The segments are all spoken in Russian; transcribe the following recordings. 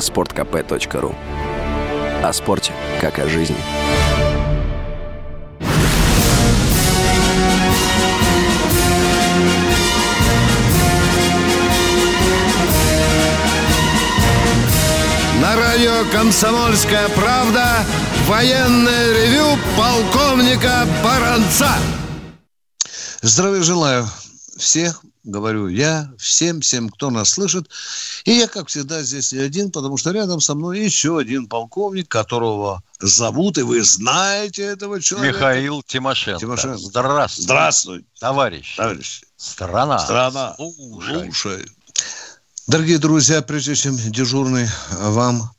sportkp.ru О спорте, как о жизни. На радио «Комсомольская правда» военное ревю полковника Баранца. Здравия желаю всех, говорю я, всем, всем, кто нас слышит. И я, как всегда, здесь не один, потому что рядом со мной еще один полковник, которого зовут, и вы знаете этого человека. Михаил Тимошенко. Тимошенко. Здравствуй. Здравствуй. Товарищ. Товарищ. Страна. Страна. Слушай. Слушай. Дорогие друзья, прежде чем дежурный вам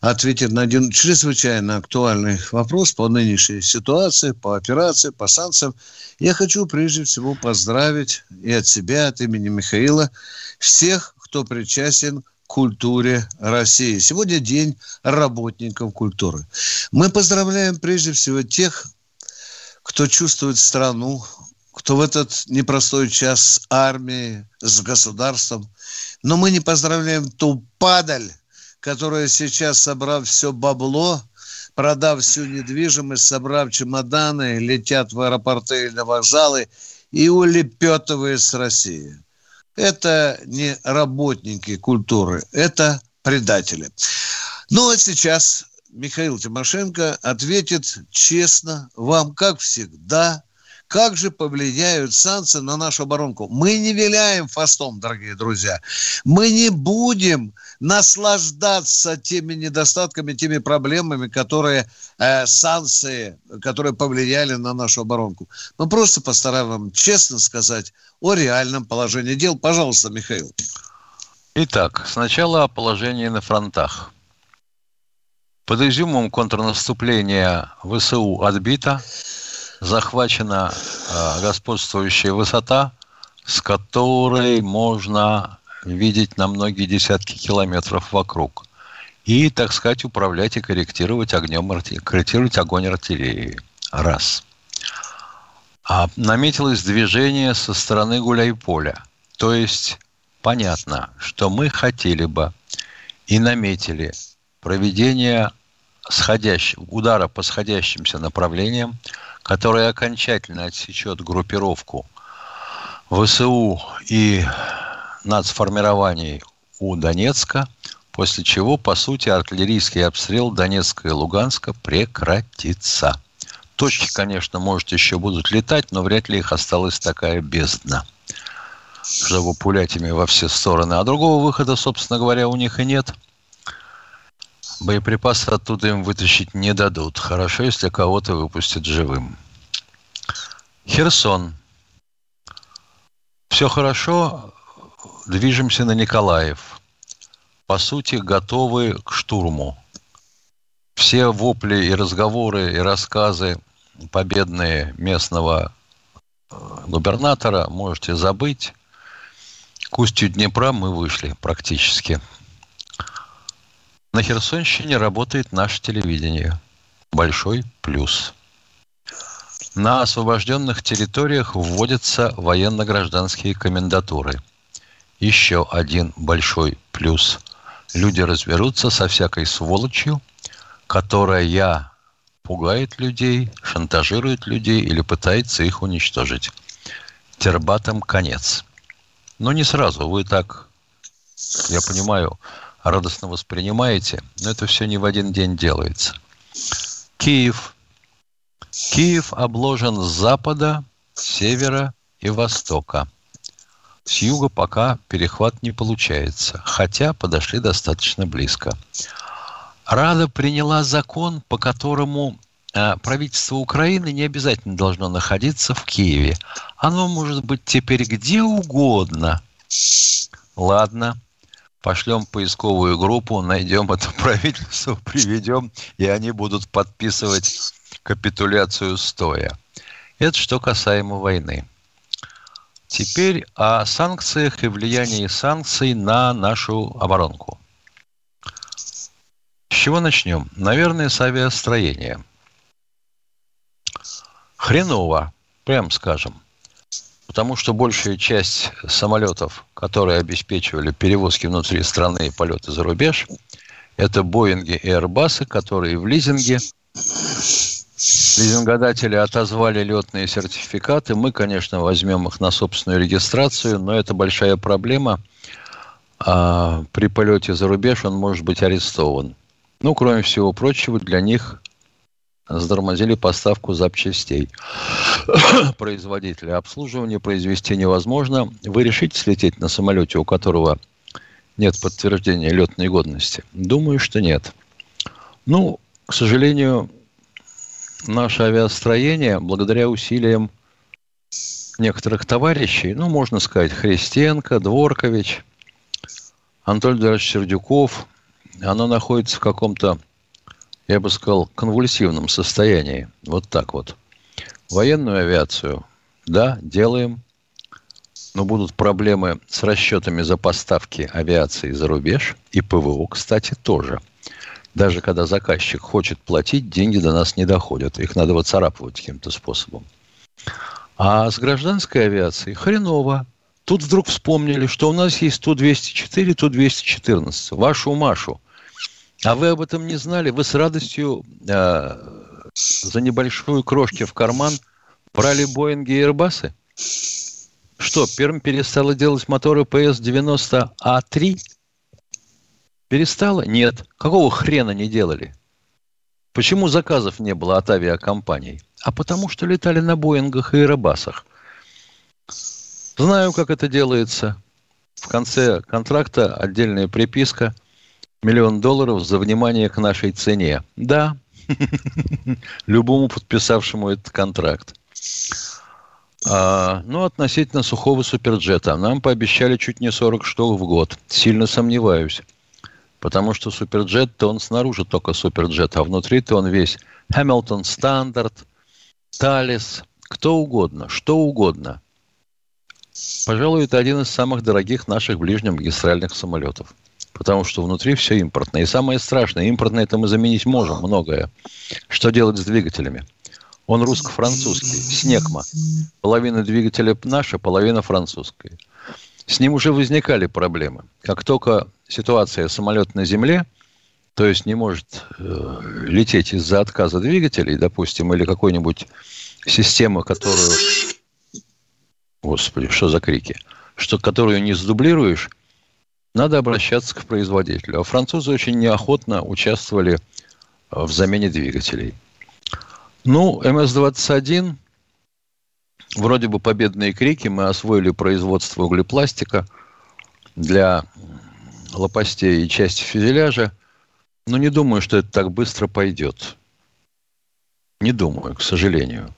ответит на один чрезвычайно актуальный вопрос по нынешней ситуации, по операции, по санкциям, я хочу прежде всего поздравить и от себя, от имени Михаила, всех, кто причастен культуре России. Сегодня день работников культуры. Мы поздравляем прежде всего тех, кто чувствует страну, кто в этот непростой час с армией, с государством. Но мы не поздравляем ту падаль, которая сейчас, собрав все бабло, продав всю недвижимость, собрав чемоданы, летят в аэропорты или на вокзалы и улепетывают с России. Это не работники культуры, это предатели. Ну а сейчас Михаил Тимошенко ответит честно вам, как всегда, как же повлияют санкции на нашу оборонку. Мы не виляем фастом, дорогие друзья. Мы не будем наслаждаться теми недостатками, теми проблемами, которые э, санкции, которые повлияли на нашу оборонку. Мы просто постараемся честно сказать о реальном положении дел. Пожалуйста, Михаил. Итак, сначала о положении на фронтах. Под изюмом контрнаступления ВСУ отбито, захвачена э, господствующая высота, с которой можно видеть на многие десятки километров вокруг. И, так сказать, управлять и корректировать, огнем, корректировать огонь артиллерии. Раз. А наметилось движение со стороны Гуляйполя. То есть понятно, что мы хотели бы и наметили проведение сходящего, удара по сходящимся направлениям, который окончательно отсечет группировку ВСУ и нацформирований у Донецка, после чего, по сути, артиллерийский обстрел Донецка и Луганска прекратится. Точки, конечно, может, еще будут летать, но вряд ли их осталась такая бездна, чтобы пулять ими во все стороны. А другого выхода, собственно говоря, у них и нет. Боеприпасы оттуда им вытащить не дадут. Хорошо, если кого-то выпустят живым. Херсон. Все хорошо, движемся на Николаев. По сути, готовы к штурму. Все вопли и разговоры, и рассказы победные местного э, губернатора можете забыть. К устью Днепра мы вышли практически. На Херсонщине работает наше телевидение. Большой плюс. На освобожденных территориях вводятся военно-гражданские комендатуры – еще один большой плюс. Люди разберутся со всякой сволочью, которая пугает людей, шантажирует людей или пытается их уничтожить. Тербатом конец. Но не сразу. Вы так, я понимаю, радостно воспринимаете, но это все не в один день делается. Киев. Киев обложен с запада, севера и востока – с юга пока перехват не получается, хотя подошли достаточно близко. Рада приняла закон, по которому э, правительство Украины не обязательно должно находиться в Киеве. Оно может быть теперь где угодно. Ладно, пошлем поисковую группу, найдем это правительство, приведем, и они будут подписывать капитуляцию стоя. Это что касаемо войны. Теперь о санкциях и влиянии санкций на нашу оборонку. С чего начнем? Наверное, с авиастроения. Хреново, прям скажем. Потому что большая часть самолетов, которые обеспечивали перевозки внутри страны и полеты за рубеж, Это Боинги и Airbus, которые в лизинге. Лизингодатели отозвали летные сертификаты. Мы, конечно, возьмем их на собственную регистрацию, но это большая проблема. А при полете за рубеж он может быть арестован. Ну, кроме всего прочего, для них затормозили поставку запчастей. Производителя обслуживания произвести невозможно. Вы решите слететь на самолете, у которого нет подтверждения летной годности? Думаю, что нет. Ну, к сожалению, наше авиастроение, благодаря усилиям некоторых товарищей, ну, можно сказать, Христенко, Дворкович, Анатолий Дмитриевич Сердюков, оно находится в каком-то я бы сказал, конвульсивном состоянии. Вот так вот. Военную авиацию, да, делаем, но будут проблемы с расчетами за поставки авиации за рубеж и ПВО, кстати, тоже. Даже когда заказчик хочет платить, деньги до нас не доходят. Их надо выцарапывать каким-то способом. А с гражданской авиацией хреново. Тут вдруг вспомнили, что у нас есть Ту-204, Ту-214. Вашу Машу – а вы об этом не знали? Вы с радостью э, за небольшую крошки в карман брали Боинги и Airbus? Что, Перм перестала делать моторы PS-90А3? Перестала? Нет. Какого хрена не делали? Почему заказов не было от авиакомпаний? А потому что летали на Боингах и Airbus'ах. Знаю, как это делается. В конце контракта отдельная приписка – миллион долларов за внимание к нашей цене. Да, любому подписавшему этот контракт. А, ну, относительно сухого суперджета. Нам пообещали чуть не 40 штук в год. Сильно сомневаюсь. Потому что суперджет-то он снаружи только суперджет, а внутри-то он весь Hamilton Стандарт, Талис, кто угодно, что угодно. Пожалуй, это один из самых дорогих наших ближнемагистральных самолетов потому что внутри все импортное. И самое страшное, импортное это мы заменить можем многое. Что делать с двигателями? Он русско-французский, снегма. Половина двигателя наша, половина французская. С ним уже возникали проблемы. Как только ситуация самолет на земле, то есть не может э, лететь из-за отказа двигателей, допустим, или какой-нибудь системы, которую... Господи, что за крики? Что, которую не сдублируешь, надо обращаться к производителю. А французы очень неохотно участвовали э, в замене двигателей. Ну, МС-21, вроде бы победные крики, мы освоили производство углепластика для лопастей и части фюзеляжа, но не думаю, что это так быстро пойдет. Не думаю, к сожалению.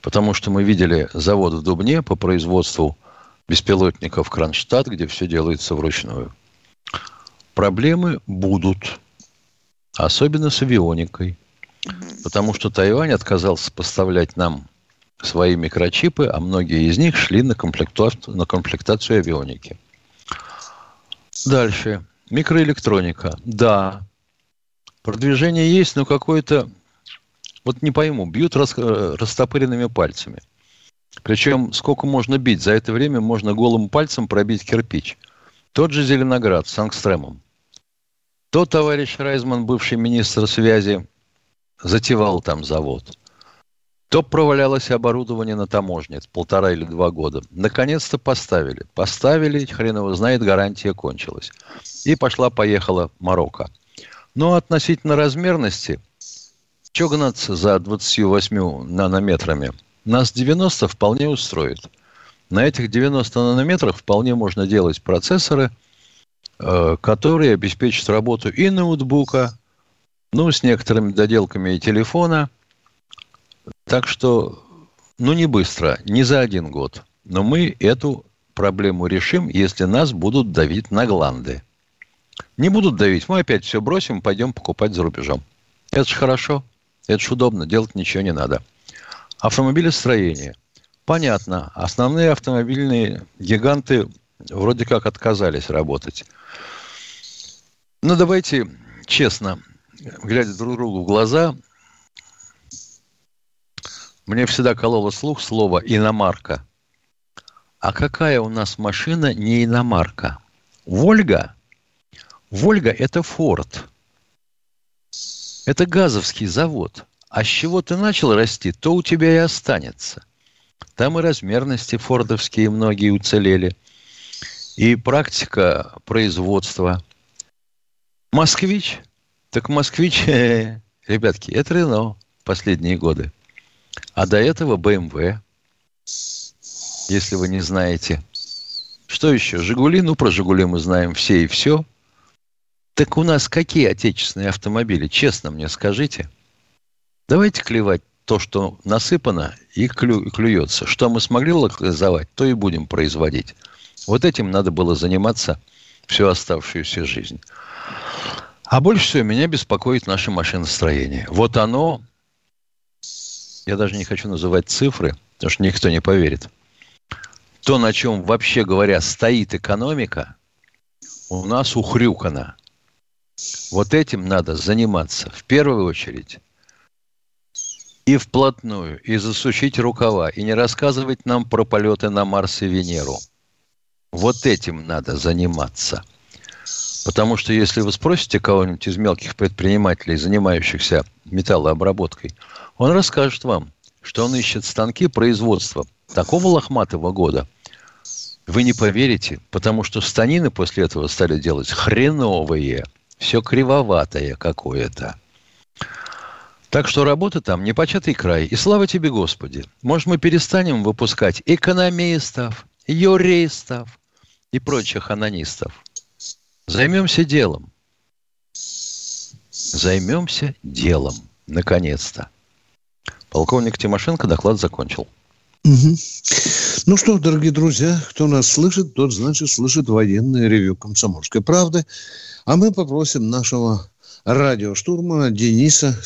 Потому что мы видели завод в Дубне по производству беспилотников Кронштадт, где все делается вручную. Проблемы будут, особенно с авионикой, потому что Тайвань отказался поставлять нам свои микрочипы, а многие из них шли на, комплектацию, на комплектацию авионики. Дальше. Микроэлектроника. Да. Продвижение есть, но какое-то... Вот не пойму, бьют рас, э, растопыренными пальцами – причем сколько можно бить? За это время можно голым пальцем пробить кирпич. Тот же Зеленоград с Ангстремом. То товарищ Райзман, бывший министр связи, затевал там завод. То провалялось оборудование на таможне полтора или два года. Наконец-то поставили. Поставили, хрен его знает, гарантия кончилась. И пошла-поехала Марокко. Но относительно размерности, что гнаться за 28 нанометрами – нас 90 вполне устроит. На этих 90 нанометрах вполне можно делать процессоры, э, которые обеспечат работу и ноутбука, ну, с некоторыми доделками и телефона. Так что, ну, не быстро, не за один год. Но мы эту проблему решим, если нас будут давить на гланды. Не будут давить, мы опять все бросим, пойдем покупать за рубежом. Это же хорошо, это же удобно, делать ничего не надо. Автомобилестроение. Понятно, основные автомобильные гиганты вроде как отказались работать. Но давайте честно, глядя друг другу в глаза, мне всегда кололо слух слово «иномарка». А какая у нас машина не иномарка? Вольга? Вольга – это Форд. Это газовский завод. А с чего ты начал расти, то у тебя и останется. Там и размерности фордовские многие уцелели. И практика производства. Москвич. Так москвич, ребятки, это Рено последние годы. А до этого БМВ, если вы не знаете. Что еще? Жигули? Ну, про Жигули мы знаем все и все. Так у нас какие отечественные автомобили? Честно мне скажите. Давайте клевать то, что насыпано и клю, клюется. Что мы смогли локализовать, то и будем производить. Вот этим надо было заниматься всю оставшуюся жизнь. А больше всего меня беспокоит наше машиностроение. Вот оно, я даже не хочу называть цифры, потому что никто не поверит. То, на чем, вообще говоря, стоит экономика, у нас ухрюкано. Вот этим надо заниматься в первую очередь и вплотную, и засучить рукава, и не рассказывать нам про полеты на Марс и Венеру. Вот этим надо заниматься. Потому что если вы спросите кого-нибудь из мелких предпринимателей, занимающихся металлообработкой, он расскажет вам, что он ищет станки производства такого лохматого года. Вы не поверите, потому что станины после этого стали делать хреновые, все кривоватое какое-то. Так что работа там непочатый край. И слава тебе, Господи. Может, мы перестанем выпускать экономистов, юристов и прочих анонистов. Займемся делом. Займемся делом. Наконец-то. Полковник Тимошенко доклад закончил. Ну что, дорогие друзья, кто нас слышит, тот, значит, слышит военное ревю «Комсомольской правды». А мы попросим нашего радиоштурмана Дениса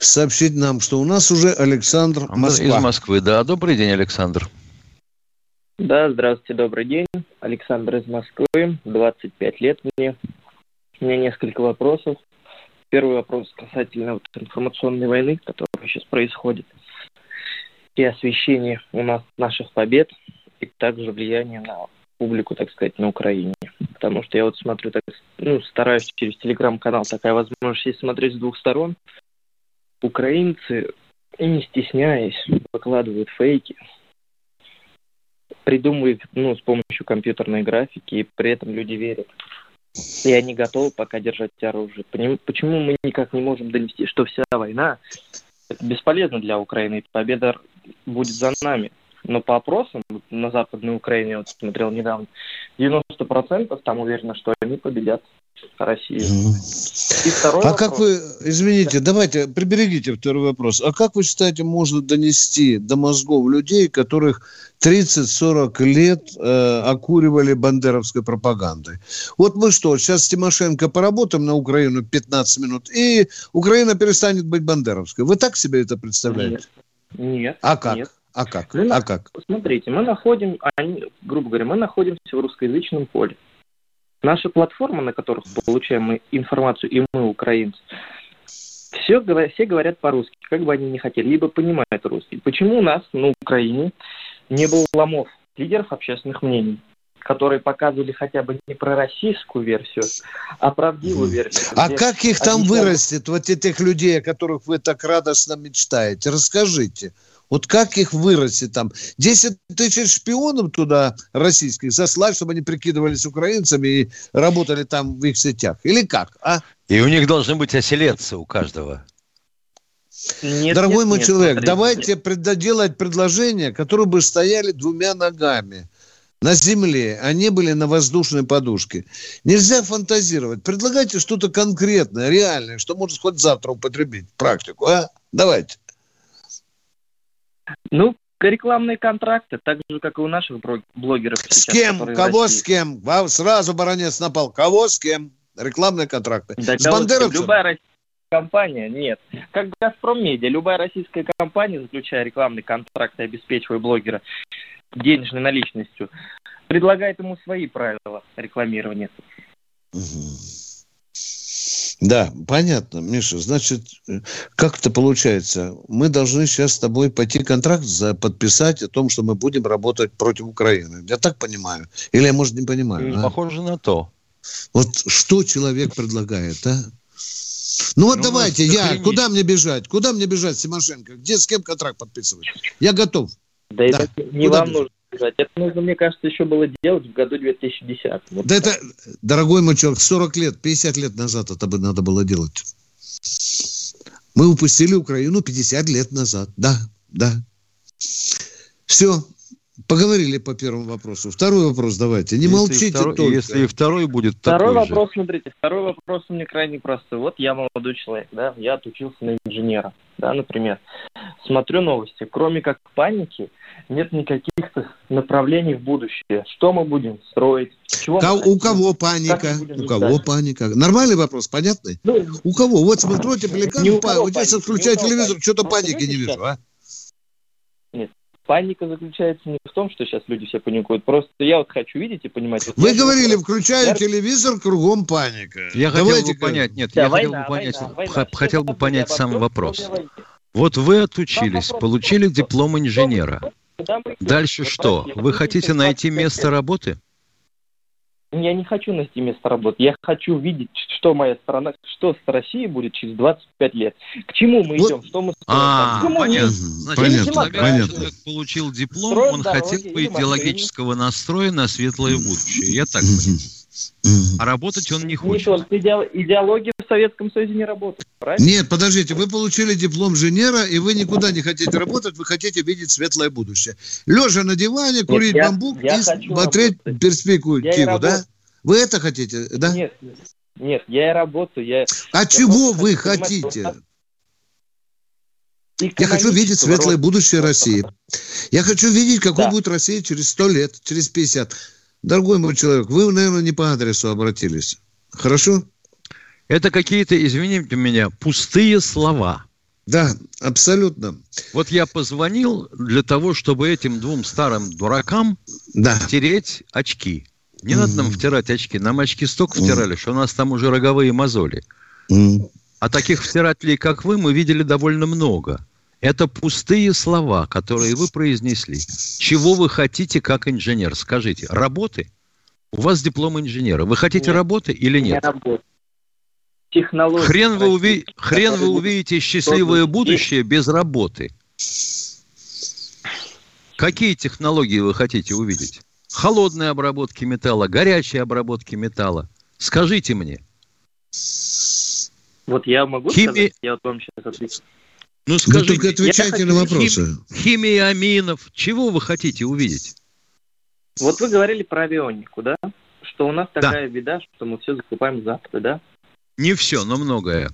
сообщить нам, что у нас уже Александр Москва. Из Москвы, да. Добрый день, Александр. Да, здравствуйте, добрый день. Александр из Москвы, 25 лет мне. У меня несколько вопросов. Первый вопрос касательно вот информационной войны, которая сейчас происходит, и освещения у нас наших побед, и также влияние на публику, так сказать, на Украине. Потому что я вот смотрю, так, ну, стараюсь через телеграм-канал, такая возможность есть смотреть с двух сторон – украинцы, не стесняясь, выкладывают фейки, придумывают ну, с помощью компьютерной графики, и при этом люди верят. И они готовы пока держать оружие. Почему мы никак не можем донести, что вся война это бесполезна для Украины, и победа будет за нами. Но по опросам на Западной Украине, вот смотрел недавно, 90% там уверены, что они победят. Россию. И второй а вопрос. как вы, извините, давайте приберегите второй вопрос. А как вы считаете, можно донести до мозгов людей, которых 30-40 лет э, окуривали бандеровской пропагандой? Вот мы что, сейчас с Тимошенко поработаем на Украину 15 минут, и Украина перестанет быть бандеровской. Вы так себе это представляете? Нет. Нет. А как? Нет. А как? Мы, а как? Смотрите, мы находим, они, грубо говоря, мы находимся в русскоязычном поле. Наши платформы, на которых получаем мы информацию, и мы, украинцы, все, все говорят по-русски, как бы они ни хотели, либо понимают русский. Почему у нас на Украине не было ломов, лидеров общественных мнений, которые показывали хотя бы не про российскую версию, а правдивую версию? А как их там вырастет, вот этих людей, о которых вы так радостно мечтаете? Расскажите. Вот как их вырастет там? 10 тысяч шпионов туда российских заслать, чтобы они прикидывались украинцами и работали там в их сетях? Или как, а? И у них должны быть оселедцы у каждого. Нет, Дорогой нет, мой нет, человек, смотрите. давайте пред, делать предложения, которые бы стояли двумя ногами на земле, а не были на воздушной подушке. Нельзя фантазировать. Предлагайте что-то конкретное, реальное, что можно хоть завтра употребить практику. А? Давайте. Ну, рекламные контракты, так же, как и у наших блогеров. С сейчас, кем? Кого с кем? Сразу баронец напал. Кого с кем? Рекламные контракты. Да, с Бандеровцем? Любая российская компания, нет. Как «Газпром Медиа», любая российская компания, заключая рекламный контракт и обеспечивая блогера денежной наличностью, предлагает ему свои правила рекламирования. Угу. Да, понятно, Миша. Значит, как это получается? Мы должны сейчас с тобой пойти контракт за, подписать о том, что мы будем работать против Украины. Я так понимаю? Или я, может, не понимаю? А? Похоже на то. Вот что человек предлагает, а? Ну вот ну, давайте, я, куда мне бежать? Куда мне бежать, Симошенко? Где, с кем контракт подписывать? Я готов. Да, да. это не куда вам бежать? Бежать. Это нужно, мне кажется, еще было делать в году 2010. Вот да так. это, дорогой мой человек, 40 лет, 50 лет назад это бы надо было делать. Мы упустили Украину 50 лет назад. Да, да. Все, Поговорили по первому вопросу. Второй вопрос давайте. Не если молчите второй, только. Если и второй будет Второй такой вопрос, же. смотрите, второй вопрос у меня крайне простой. Вот я молодой человек, да, я отучился на инженера, да, например. Смотрю новости. Кроме как паники, нет никаких направлений в будущее. Что мы будем строить? Чего Ко- у кого паника? У кого паника? Нормальный вопрос, понятный? Ну, у кого? Вот смотрите, пеликан, вот сейчас включаю телевизор, что-то паники не вижу, а? Паника заключается не в том, что сейчас люди все паникуют. Просто я вот хочу видеть и понимать. Вот Вы говорили, включаю я... телевизор, кругом паника. Я Давайте хотел бы понять, нет, да, я война, хотел бы понять, война, война. хотел бы понять сам вопрос. Вот вы отучились, получили диплом инженера. Дальше что? Вы хотите найти место работы? Я не хочу найти место работы. Я хочу видеть, что моя страна, что с Россией будет через 25 лет. К чему мы идем, что мы строим. А, понятно. Значит, понятно, понятно. человек получил диплом, Строим он хотел бы идеологического настроя на светлое будущее. Я так понимаю. А работать он не хочет. Нет, идеология в Советском Союзе не работает, правильно? Нет, подождите, вы получили диплом инженера, и вы никуда не хотите работать, вы хотите видеть светлое будущее. Лежа на диване, курить Нет, бамбук я, и смотреть работать. перспективу, да? Вы это хотите, да? Нет, нет, я и работаю. Я, а я чего вы хотите? Я хочу видеть светлое будущее России. Я хочу видеть, какой да. будет Россия через сто лет, через 50. Дорогой мой человек, вы, наверное, не по адресу обратились. Хорошо? Это какие-то, извините меня, пустые слова. Да, абсолютно. Вот я позвонил для того, чтобы этим двум старым дуракам да. тереть очки. Не mm надо нам втирать очки. Нам очки столько mm втирали, что у нас там уже роговые мозоли. mm А таких втирателей, как вы, мы видели довольно много. Это пустые слова, которые вы произнесли. Чего вы хотите как инженер? Скажите, работы? У вас диплом инженера. Вы хотите нет, работы или нет? Работы. Технологии. Хрен вы, уви... Хрен вы увидите счастливое будущее без работы. Какие технологии вы хотите увидеть? Холодной обработки металла, горячей обработки металла. Скажите мне. Вот я могу Хими... сказать, я вот вам сейчас отвечу. Ну, скажите, вы только отвечайте на вопросы. Хим, химия аминов. Чего вы хотите увидеть? Вот вы говорили про авионику, да? Что у нас да. такая беда, что мы все закупаем с Запада, да? Не все, но многое.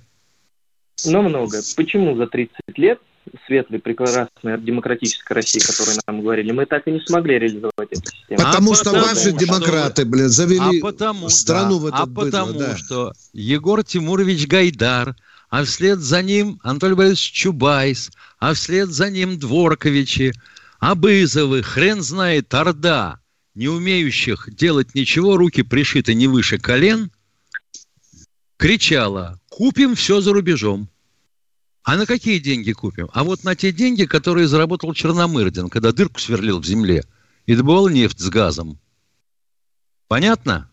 Но многое. Почему за 30 лет светлой, прекрасной, демократической России, которой нам говорили, мы так и не смогли реализовать эту систему. Потому а что потому, ваши что демократы, блин, завели а потому, страну да, в этот А быдло, потому да. что Егор Тимурович Гайдар – а вслед за ним Анатолий Борисович Чубайс, а вслед за ним Дворковичи, Абызовы, хрен знает, Орда, не умеющих делать ничего, руки пришиты не выше колен, кричала, купим все за рубежом. А на какие деньги купим? А вот на те деньги, которые заработал Черномырдин, когда дырку сверлил в земле и добывал нефть с газом. Понятно?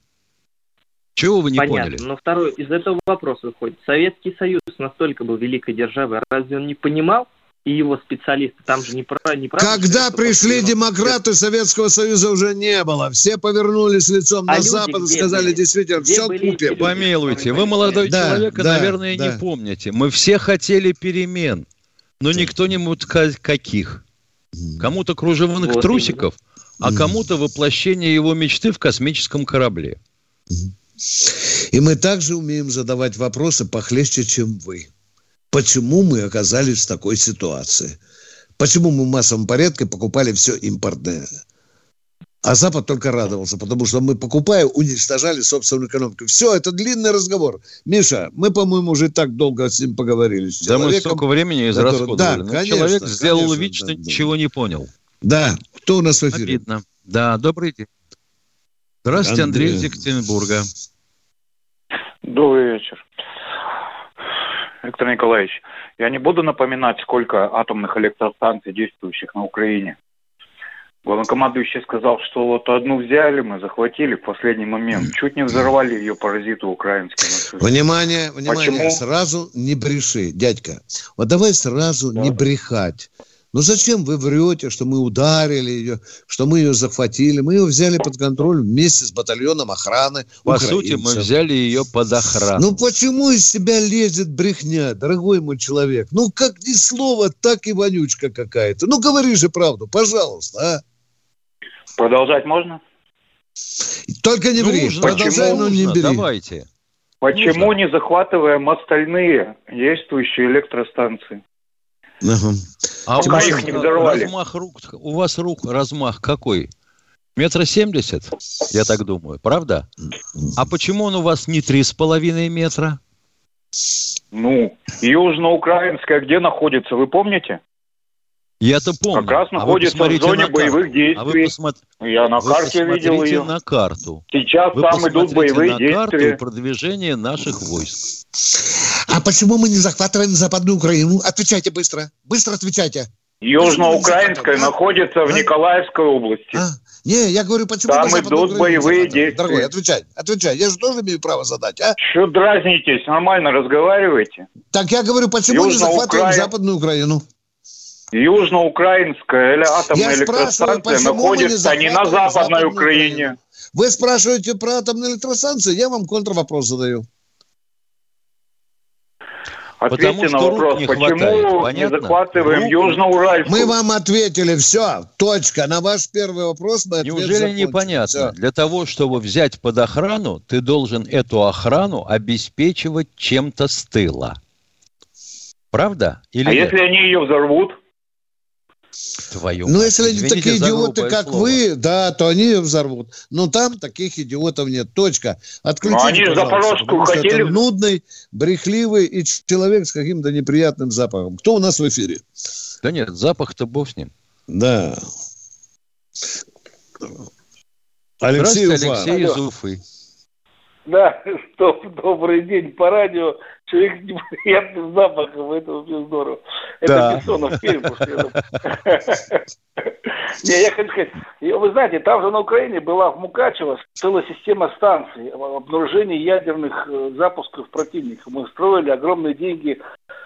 Чего вы не Понятно. поняли? Но второй, из этого вопрос выходит. Советский Союз настолько был великой державой, разве он не понимал, и его специалисты, там же не про не правда. Когда пришли демократы, Советского Союза уже не было. Все повернулись лицом а на Запад и сказали, были? действительно, где все купим. Помилуйте, вы молодой да, человек, да, наверное, да. не помните. Мы все хотели перемен, но никто не мог сказать, каких. Кому-то кружевных вот трусиков, именно. а кому-то воплощение его мечты в космическом корабле. И мы также умеем задавать вопросы похлеще, чем вы. Почему мы оказались в такой ситуации? Почему мы в массовом порядке покупали все импортное? А Запад только радовался, потому что мы, покупая, уничтожали собственную экономику. Все, это длинный разговор. Миша, мы, по-моему, уже так долго с ним поговорили. С да, мы столько времени израсходовали. Да, ну, конечно, человек сделал конечно, вид, что да, ничего да. не понял. Да, кто у нас в эфире? Обидно. Да, добрый день. Здравствуйте, Андрей, Андрей из Екатеринбурга. Добрый вечер. Виктор Николаевич, я не буду напоминать, сколько атомных электростанций действующих на Украине. Главнокомандующий сказал, что вот одну взяли мы, захватили в последний момент. Чуть не взорвали ее паразиты украинские слушаю. Внимание, внимание, Почему? сразу не бреши, дядька. Вот давай сразу Да. не брехать. Ну зачем вы врете, что мы ударили ее, что мы ее захватили? Мы ее взяли под контроль вместе с батальоном охраны. По сути, мы взяли ее под охрану. Ну почему из себя лезет брехня, дорогой мой человек? Ну как ни слово, так и вонючка какая-то. Ну говори же правду, пожалуйста, а? Продолжать можно? Только не ври, Нужно, продолжай, почему но не нужно? бери. Давайте. Почему не захватываем остальные действующие электростанции? Ага. А у вас их не взорвали. размах рук, у вас рук размах какой? Метра семьдесят, я так думаю, правда? А почему он у вас не три с половиной метра? Ну, Южноукраинская где находится, вы помните? Я-то помню. Как раз А вы находится в посмотрите зоне на карту. боевых А вы, действий. посмотр- Я на вы карте видел посмотрите ее. на карту. Сейчас Вы там идут боевые на карту действия. продвижения наших войск. А почему мы не захватываем Западную Украину? Отвечайте быстро. Быстро отвечайте. Южноукраинская А? находится в А? Николаевской области. А? Не, я говорю, почему Там идут Украину боевые захватываем? действия. Дорогой, отвечай, отвечай. Я же тоже имею право задать, а? Что дразнитесь? Нормально разговаривайте. Так я говорю, почему не захватываем Западную Украину? Южноукраинская или атомная Я электростанция почему мы не находится не на Западной Украине. Украину? Вы спрашиваете про атомные электростанции, я вам контрвопрос задаю. Ответьте Потому на что рук вопрос, не почему хватает, не захватываем Рук- Южноуральскую? Мы вам ответили, все, точка. На ваш первый вопрос мы ответ Неужели закончили. непонятно? Всё. Для того, чтобы взять под охрану, ты должен эту охрану обеспечивать чем-то с тыла. Правда? Или А нет? если они ее взорвут? Твою Ну, если они такие идиоты, как слово. вы, да, то они ее взорвут. Но там таких идиотов нет. Точка. Отключите, Ну, они же пожалуйста, Запорожскую хотели- это нудный, брехливый и человек с каким-то неприятным запахом. Кто у нас в эфире? Да нет, запах-то бог с ним. Да. Алексей Здравствуйте, Уфа. Алексей из Уфы. Да, добрый день по радио. Человек с неприятным запахом, это вообще здорово. Это Да. Бессонов фильм. это- Не, я хочу сказать, вы знаете, там же на Украине была в Мукачево целая система станций обнаружения ядерных э, запусков противника. Мы строили огромные деньги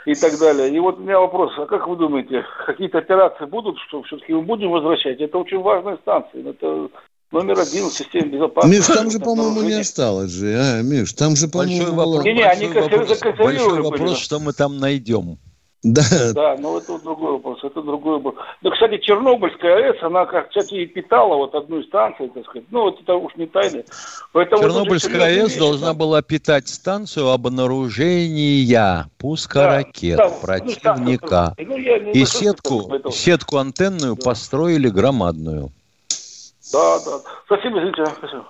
и так далее. И вот у меня вопрос, а как вы думаете, какие-то операции будут, что все-таки мы будем возвращать? Это очень важная станция. Это номер один в системе безопасности. Миш, там же, по-моему, не осталось же. А, Миш, там же, Большой по-моему, вопрос, было... Не-не, они большой консер- вопрос, большой были, вопрос, да. что мы там найдем. Да, Да, но это вот другой вопрос, это другой вопрос. Да, кстати, Чернобыльская АЭС, она, как, кстати, и питала вот одну из станций, так сказать. Ну, вот это уж не тайна. Поэтому Чернобыльская серьезные АЭС вещи, должна да. была питать станцию обнаружения пуска Да, ракет да, ну, противника. станция, ну, я не И сетку, сетку антенную Да. построили громадную. Да, да. Спасибо, извините, спасибо.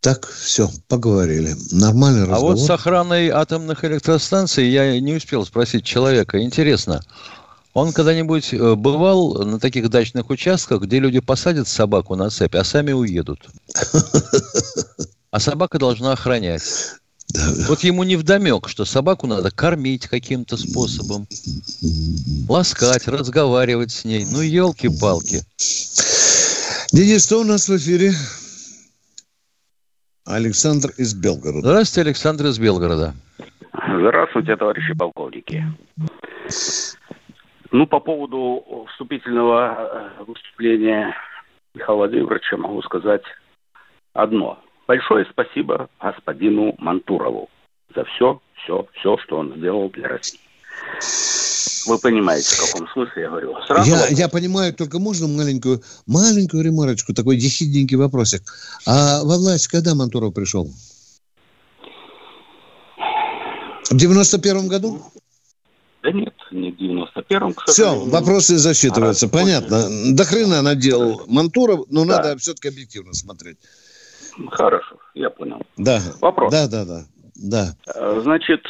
так, все, поговорили. Нормальный А разговор. вот с охраной атомных электростанций я не успел спросить человека. Интересно, он когда-нибудь э, бывал на таких дачных участках, где люди посадят собаку на цепь, а сами уедут? А собака должна охранять. Да. Вот ему не вдомек, что собаку надо кормить каким-то способом, ласкать, разговаривать с ней. Ну, елки-палки. Денис, что у нас в эфире? Александр из Белгорода. Здравствуйте, Александр из Белгорода. Здравствуйте, товарищи полковники. Ну, по поводу вступительного э, выступления Михаила Владимировича могу сказать одно. Большое спасибо господину Мантурову за все, все, все, что он сделал для России. Вы понимаете, в каком смысле я говорю. Сразу Я, вопрос. я понимаю, только можно маленькую, маленькую ремарочку, такой ехидненький вопросик. А во власть когда Мантуров пришел? В 91 году? Да нет, не в 91-м, к Все, вопросы засчитываются. А, Понятно. До хрена наделал Мантуров, но Да. надо все-таки объективно смотреть. Хорошо, я понял. Да. Вопрос. Да, да, да. Да. Э, Значит,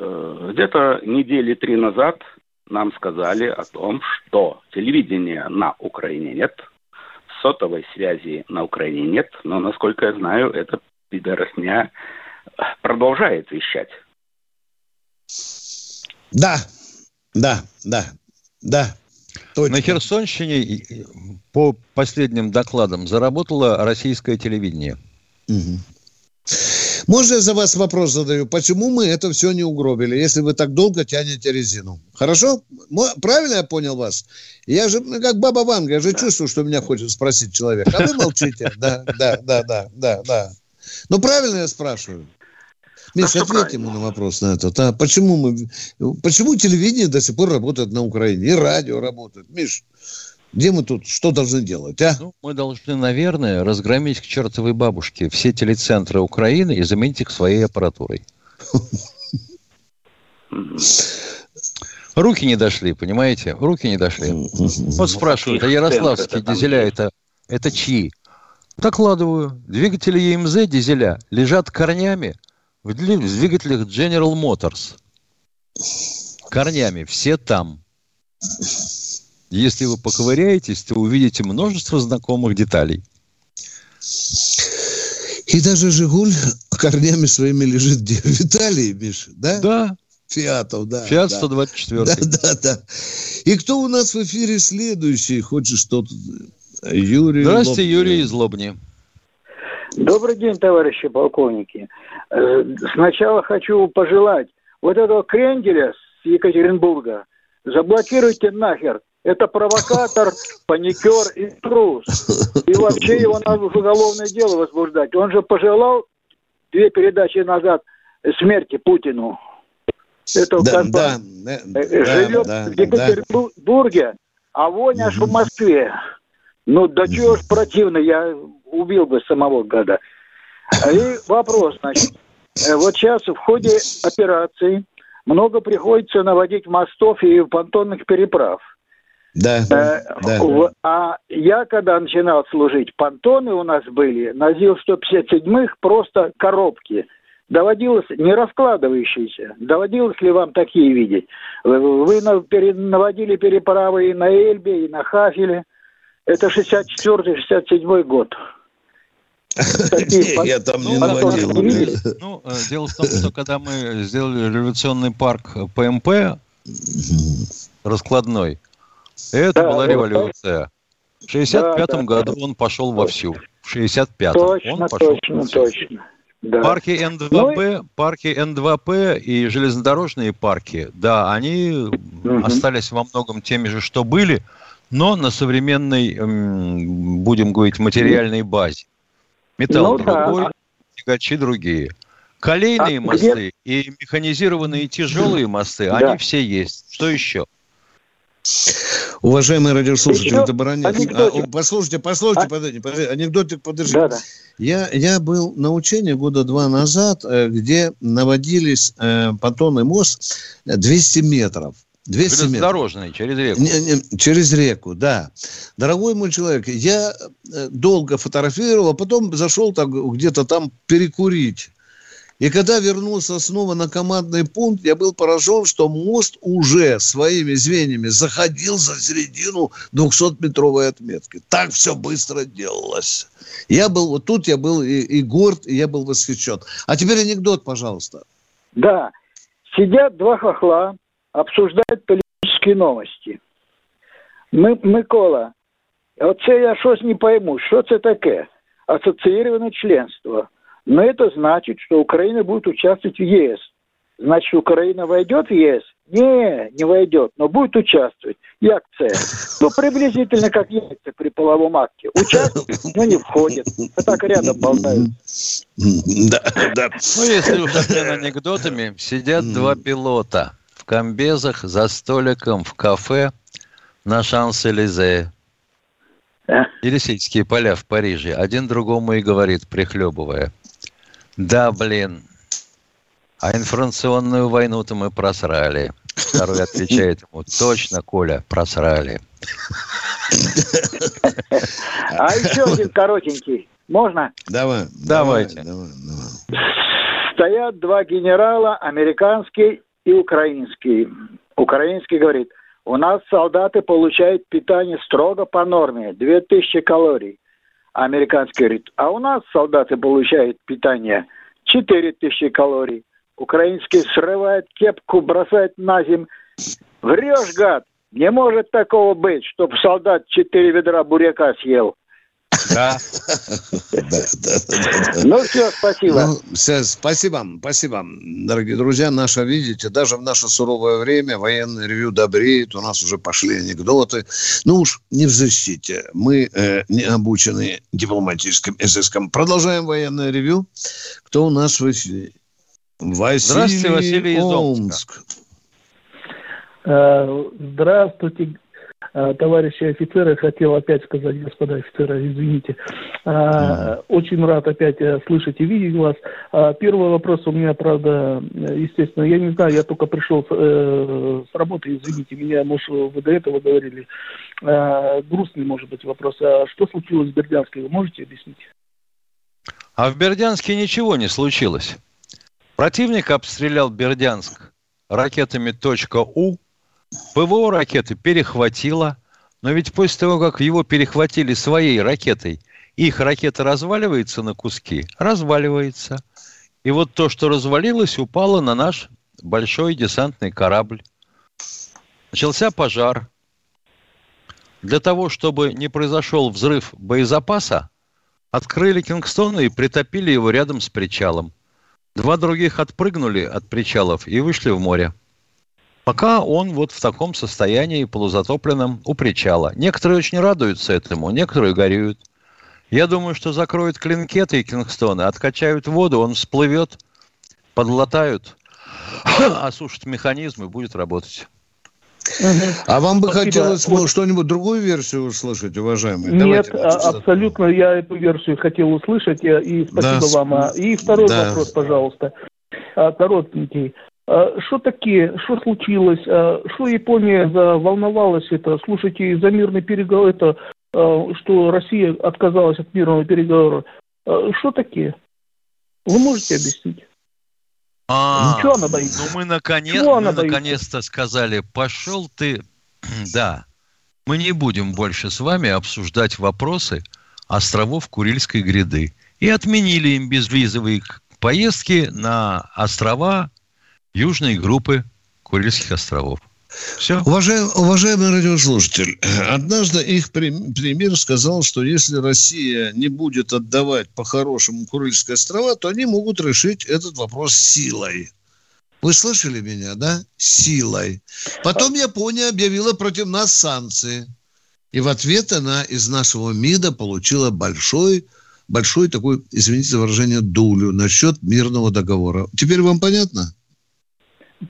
где-то недели три назад нам сказали о том, что телевидения на Украине нет, сотовой связи на Украине нет, но, насколько я знаю, эта пидоросня продолжает вещать. Да. Да, да, да. Точно. На Херсонщине, по последним докладам, заработало российское телевидение. Мгм. Можно я за вас вопрос задаю? Почему мы это все не угробили, если вы так долго тянете резину? Хорошо? Правильно я понял вас? Я же, ну, как баба Ванга, я же чувствую, что меня хочет спросить человек. А вы молчите? Да, да, да, да, да, да. Ну, правильно я спрашиваю? Миш, да ответь ему на вопрос на этот. А почему, мы, почему телевидение до сих пор работает на Украине? И радио работает. Миш, где мы тут что должны делать, а? Ну, мы должны, наверное, разгромить к чертовой бабушке все телецентры Украины и заменить их своей аппаратурой. Руки не дошли, понимаете? Руки не дошли. Вот спрашивают, а Ярославские дизеля это, это чьи? Докладываю. Двигатели ЕМЗ дизеля лежат корнями в двигателях General Motors. Корнями. Все там. Если вы поковыряетесь, то увидите множество знакомых деталей. И даже «Жигуль» корнями своими лежит где? В Италии, Миша, да? Да. Фиатов, да. Фиат 124. Да, да, да. И кто у нас в эфире следующий? Хочет что-то... Юрий Здравствуйте, Лобни. Юрий из Лобни. Добрый день, товарищи полковники. Э, сначала хочу пожелать вот этого кренделя с Екатеринбурга заблокируйте нахер. Это провокатор, паникер и трус. И вообще его надо в уголовное дело возбуждать. Он же пожелал две передачи назад смерти Путину. Это да, как да, живет да, в Екатеринбурге, да. а вонь аж в Москве. Ну, да чего ж противно, я убил бы самого гада. И вопрос, значит. Э, вот сейчас в ходе операции много приходится наводить мостов и понтонных переправ. Да, э, да. А я, когда начинал служить, понтоны у нас были на ЗИЛ-157-х просто коробки. Доводилось, не раскладывающиеся, доводилось ли вам такие видеть? Вы наводили переправы и на Эльбе, и на Хафеле. Это 64-67 год. Я там не наводил. Ну, э, дело в том, что когда мы сделали революционный парк ПМП раскладной, это была революция. В 65 году он пошел вовсю. В 65-м он пошел точно, точно. Да. Парки Н2П, ну, парки Н2П и железнодорожные парки, да, они угу. остались во многом теми же, что были, но на современной, будем говорить, материальной базе. Металл ну, другой, да. тягачи другие. Колейные а мосты где... и механизированные тяжелые мосты, да. они все есть. Что еще? Уважаемые радиослушатели, это Баранец. А, послушайте, послушайте, а... подождите, подождите, анекдотик, подождите. Да, да. Я, я был на учении года два назад, э, где наводились э, понтонный мост 200 метров. 200 метров. через реку. Не, не, через реку, да. Дорогой мой человек, я э, долго фотографировал, а потом зашел так где-то там перекурить. И когда вернулся снова на командный пункт, я был поражен, что мост уже своими звеньями заходил за середину 200-метровой отметки. Так все быстро делалось. Я был, вот тут я был и, и горд, и я был восхищен. А теперь анекдот, пожалуйста. Да. Сидят два хохла, обсуждають політичні новості. Ми, Микола, оце я щось не пойму, що це таке? Ассоциированное членство. но это значит, что Украина будет участвовать в ЕС. Значит, Украина войдет в ЕС? Не, не войдет, но будет участвовать. Це? Ну, приблизительно как яйца при половом акте. Участвует, но не входит. А так рядом болтают. Да, да. Ну, если уж анекдотами, сидят два пилота комбезах за столиком в кафе на Шанс-Элизе. Елисейские поля в Париже. Один другому и говорит, прихлебывая. Да, блин, а информационную войну-то мы просрали. Второй отвечает ему, точно, Коля, просрали. А еще один коротенький. Можно? Давай. Давайте. Стоят два генерала, американский и украинский. Украинский говорит, у нас солдаты получают питание строго по норме, 2000 калорий. А американский говорит, а у нас солдаты получают питание 4000 калорий. Украинский срывает кепку, бросает на землю. Врешь, гад! Не может такого быть, чтобы солдат 4 ведра буряка съел. Да. Ну все, спасибо. Ну, все, спасибо, спасибо, дорогие друзья. Наше, видите, даже в наше суровое время военное ревю добреет, у нас уже пошли анекдоты. Ну уж не в защите. Мы э, не обучены дипломатическим изыском. Продолжаем военное ревю. Кто у нас в эфире? Василий Здравствуйте, Василий из Омска. Омск. Э, Здравствуйте, товарищи офицеры. Хотел опять сказать, господа офицеры, извините. Э, Очень рад опять э, слышать и видеть вас. А, Первый вопрос у меня, правда, э, естественно, я не знаю, я только пришел с, э, с работы, извините меня, может, вы до этого говорили. Э, Грустный, может быть, вопрос. А что случилось в Бердянске, вы можете объяснить? А в Бердянске ничего не случилось. Противник обстрелял Бердянск ракетами .у. ПВО ракеты перехватило. Но ведь после того, как его перехватили своей ракетой, их ракета разваливается на куски? Разваливается. И вот то, что развалилось, упало на наш большой десантный корабль. Начался пожар. Для того, чтобы не произошел взрыв боезапаса, открыли Кингстон и притопили его рядом с причалом. Два других отпрыгнули от причалов и вышли в море. Пока он вот в таком состоянии полузатопленном у причала. Некоторые очень радуются этому, некоторые горюют. Я думаю, что закроют клинкеты и Кингстоны, откачают воду, он всплывет, подлатают, осушат механизм и будет работать. А вам бы Спасибо. хотелось Вот. ну, что-нибудь другую версию услышать, уважаемые? Нет, Давайте, а- абсолютно я эту версию хотел услышать, и спасибо Да, вам. А, И второй да. вопрос, пожалуйста, А, коротенький. А, Что такие, что случилось, А, что Япония заволновалась это? Слушайте, за мирный переговор, это, а, что Россия отказалась от мирного переговора. Что такие? Вы можете объяснить? А, Чего она боится? Ну, мы, наконец, Чего мы боится? наконец-то сказали, пошел ты... Да, мы не будем больше с вами обсуждать вопросы островов Курильской гряды. И отменили им безвизовые поездки на острова южной группы Курильских островов. Все. Уважаем- уважаемый радиослушатель, однажды их прем- премьер сказал, что если Россия не будет отдавать по-хорошему Курильские острова, то они могут решить этот вопрос силой. Вы слышали меня, да? Силой. Потом Япония объявила против нас санкции. И в ответ она из нашего МИДа получила большой, большой такой, извините за выражение, дулю насчет мирного договора. Теперь вам понятно?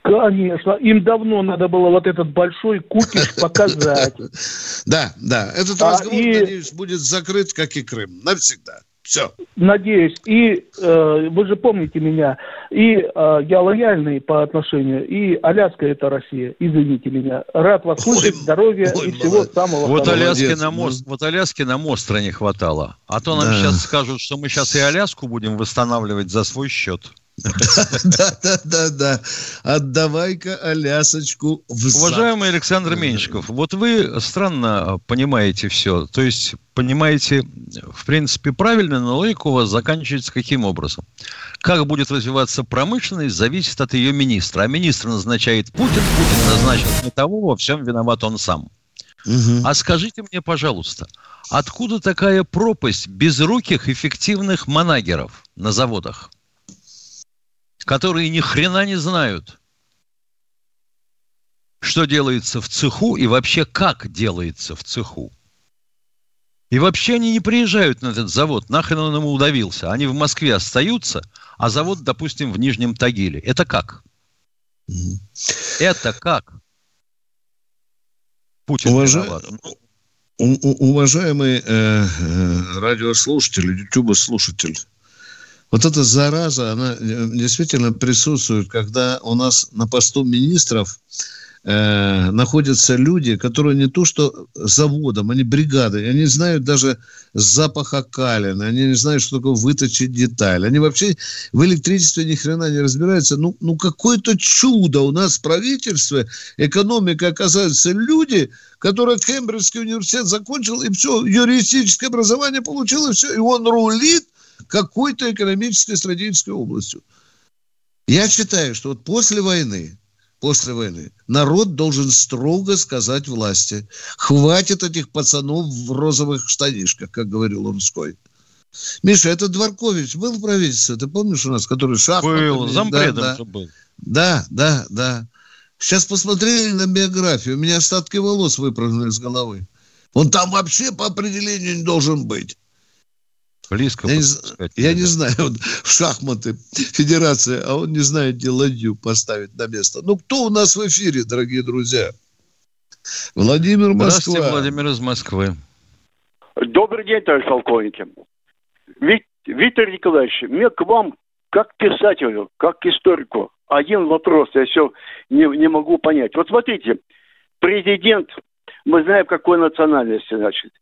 Конечно, им давно надо было вот этот большой кукиш показать. Да, да. Этот А, разговор, надеюсь, будет закрыт, как и Крым. Навсегда. Все. Надеюсь. И э, вы же помните меня. И э, я лояльный по отношению. И Аляска это Россия. Извините меня. Рад вас Ой, слышать. Здоровья ой, и всего молодец. самого Вот Аляски, на ну. мост, вот Аляски на мостра не хватало. А то нам Да. сейчас скажут, что мы сейчас и Аляску будем восстанавливать за свой счет. Да, да, да, да. Отдавай-ка Алясочку в. Уважаемый Александр Меньшиков, вот вы странно понимаете все. То есть понимаете, в принципе, правильно, но логика у вас заканчивается каким образом? Как будет развиваться промышленность, зависит от ее министра. А министр назначает Путин, Путин назначил не того, во всем виноват он сам. А скажите мне, пожалуйста, откуда такая пропасть безруких эффективных манагеров на заводах, которые ни хрена не знают, что делается в цеху и вообще как делается в цеху? И вообще они не приезжают на этот завод, нахрен он ему удавился. Они в Москве остаются, а завод, допустим, в Нижнем Тагиле. Это как? Мгм. Это как? Путин Уважа- виноват. Уважаемый э, э, радиослушатель, ютубослушатель, вот эта зараза, она э, действительно присутствует, когда у нас на посту министров э, находятся люди, которые не то что заводом, они бригадой, они знают даже запаха калина, они не знают, что такое выточить деталь. Они вообще в электричестве ни хрена не разбираются. Ну, ну какое-то чудо у нас в правительстве, экономика, оказывается, люди, который Кембриджский университет закончил, и все, юридическое образование получил, и все, и он рулит какой-то экономической стратегической областью. Я считаю, что вот после войны после войны. Народ должен строго сказать власти. Хватит этих пацанов в розовых штанишках, как говорил Лунской. Миша, это Дворкович был в правительстве, ты помнишь у нас, который шахматами... Был, зампредом да, же был. Да, да, да. Сейчас посмотрели на биографию, у меня остатки волос выпрыгнули с головы. Он там вообще по определению не должен быть. Близко. Я, не, сказать, я не знаю, вот в шахматы федерация, а он не знает, где ладью поставить на место. Ну, кто у нас в эфире, дорогие друзья? Владимир Москва. Здравствуйте, Владимир из Москвы. Добрый день, товарищ полковники. Виктор Николаевич, мне к вам, как писателю, как к историку, один вопрос, я все не, не могу понять. Вот смотрите, президент, мы знаем, какой национальности, значит.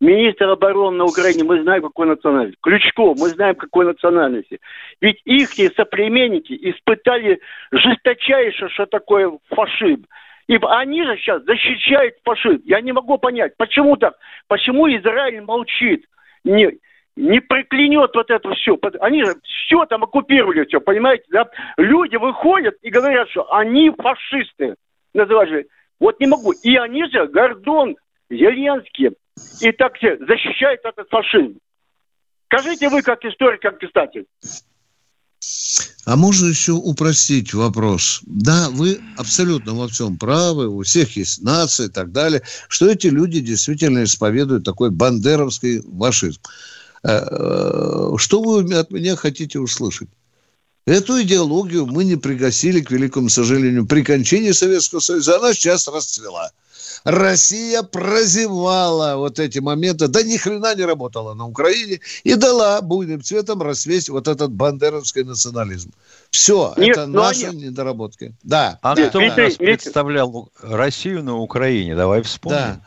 Министр обороны на Украине, мы знаем, какой национальности. Ключко, мы знаем, какой национальности. Ведь их соплеменники испытали жесточайше, что такое фашизм. И они же сейчас защищают фашизм. Я не могу понять, почему так? Почему Израиль молчит? Не, не проклянет вот это все. Они же все там оккупировали, все, понимаете, да? Люди выходят и говорят, что они фашисты. Называют же. Вот не могу. И они же, Гордон, Зеленский, и так все защищают этот фашизм. Скажите вы, как историк, как писатель. А можно еще упростить вопрос? Да, вы абсолютно во всем правы, у всех есть нации и так далее, что эти люди действительно исповедуют такой бандеровский фашизм. Э, э, что вы от меня хотите услышать? Эту идеологию мы не пригасили, к великому сожалению, при кончине Советского Союза. Она сейчас расцвела. Россия прозевала вот эти моменты, да ни хрена не работала на Украине и дала буйным цветом расцвесть вот этот бандеровский национализм. Все, Нет, это ну, наши они... недоработки. Да. А да, кто да. нас представлял Россию на Украине? Давай вспомним. Да.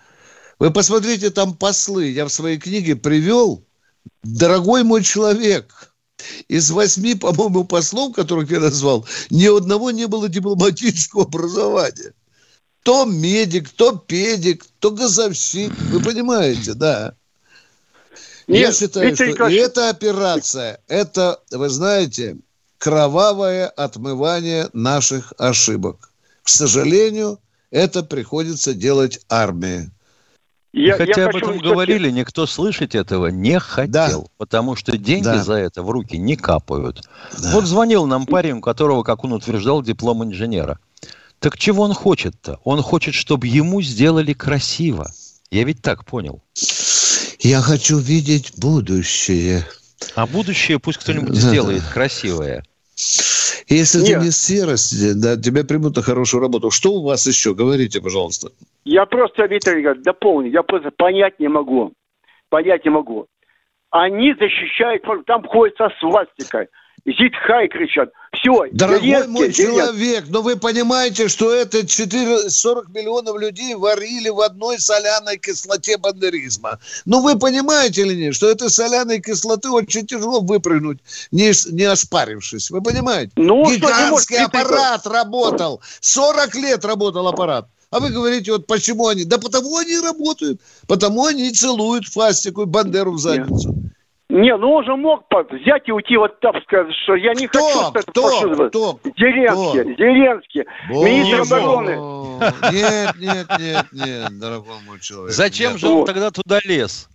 Вы посмотрите, там послы. Я в своей книге привел, дорогой мой человек, из восьми, по-моему, послов, которых я назвал, ни одного не было дипломатического образования то медик, то педик, то газовщик. Вы понимаете, да. Нет, Я считаю, что Николаевич... и эта операция, это, вы знаете, кровавое отмывание наших ошибок. К сожалению, это приходится делать армии. Я, хотя я об этом говорили, никто слышать этого не хотел, да. потому что деньги да. за это в руки не капают. Да. Вот звонил нам парень, у которого, как он утверждал, диплом инженера – так чего он хочет-то? Он хочет, чтобы ему сделали красиво. Я ведь так понял. Я хочу видеть будущее. А будущее пусть кто-нибудь да, сделает красивое. Если Нет. ты не серость, да, тебя примут на хорошую работу. Что у вас еще? Говорите, пожалуйста. Я просто, Виктор Ильич, дополню. Я просто понять не могу. Понять не могу. Они защищают, там ходят со свастикой. Зитхай кричат. Все. Дорогой Зеленский, мой человек, но вы понимаете, что это 4, 40 миллионов людей варили в одной соляной кислоте бандеризма. Ну вы понимаете или нет, что этой соляной кислоты очень тяжело выпрыгнуть, не, не оспарившись. Вы понимаете? Ну, Гигантский что, аппарат работал. 40 лет работал аппарат. А вы говорите, вот почему они? Да потому они работают. Потому они целуют фастику Бандеру в задницу. Нет. Не, ну он же мог взять и уйти вот так сказать, что я не кто, хочу стать кто, фашизмом. Кто, Зеленский, кто? Зеленский, Бог министр обороны. Нет, нет, нет, нет, дорогой мой человек. Зачем нет. же он тогда туда лез?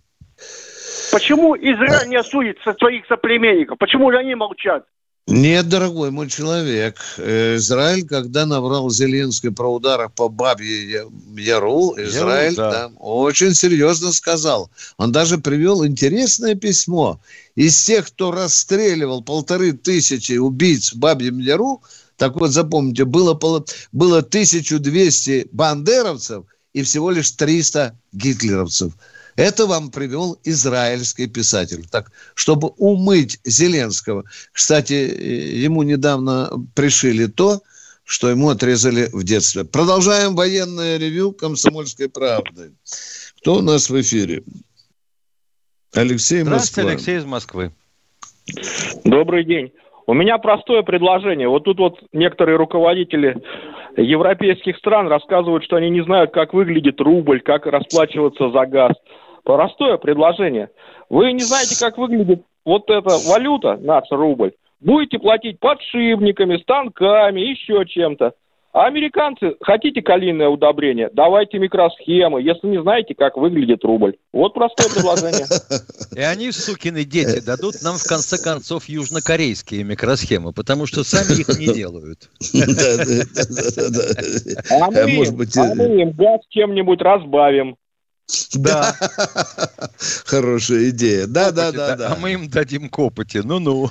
Почему Израиль не осудит со своих соплеменников? Почему же они молчат? Нет, дорогой мой человек. Э, Израиль, когда набрал Зеленский про удары по Бабье Яру, Израиль Яру, да. там очень серьезно сказал. Он даже привел интересное письмо. Из тех, кто расстреливал полторы тысячи убийц в Бабьем Яру, так вот запомните, было, было 1200 бандеровцев и всего лишь 300 гитлеровцев – это вам привел израильский писатель. Так, чтобы умыть Зеленского. Кстати, ему недавно пришили то, что ему отрезали в детстве. Продолжаем военное ревю «Комсомольской правды». Кто у нас в эфире? Алексей Здравствуйте, Москва. Алексей из Москвы. Добрый день. У меня простое предложение. Вот тут вот некоторые руководители европейских стран рассказывают, что они не знают, как выглядит рубль, как расплачиваться за газ. Простое предложение. Вы не знаете, как выглядит вот эта валюта, наш рубль. Будете платить подшипниками, станками, еще чем-то. А американцы, хотите калийное удобрение? Давайте микросхемы, если не знаете, как выглядит рубль. Вот простое предложение. И они, сукины дети, дадут нам в конце концов южнокорейские микросхемы, потому что сами их не делают. А мы им- а мы им газ чем-нибудь разбавим. Да. Хорошая идея. Да, да, да, да. А мы им дадим копоти. Ну-ну.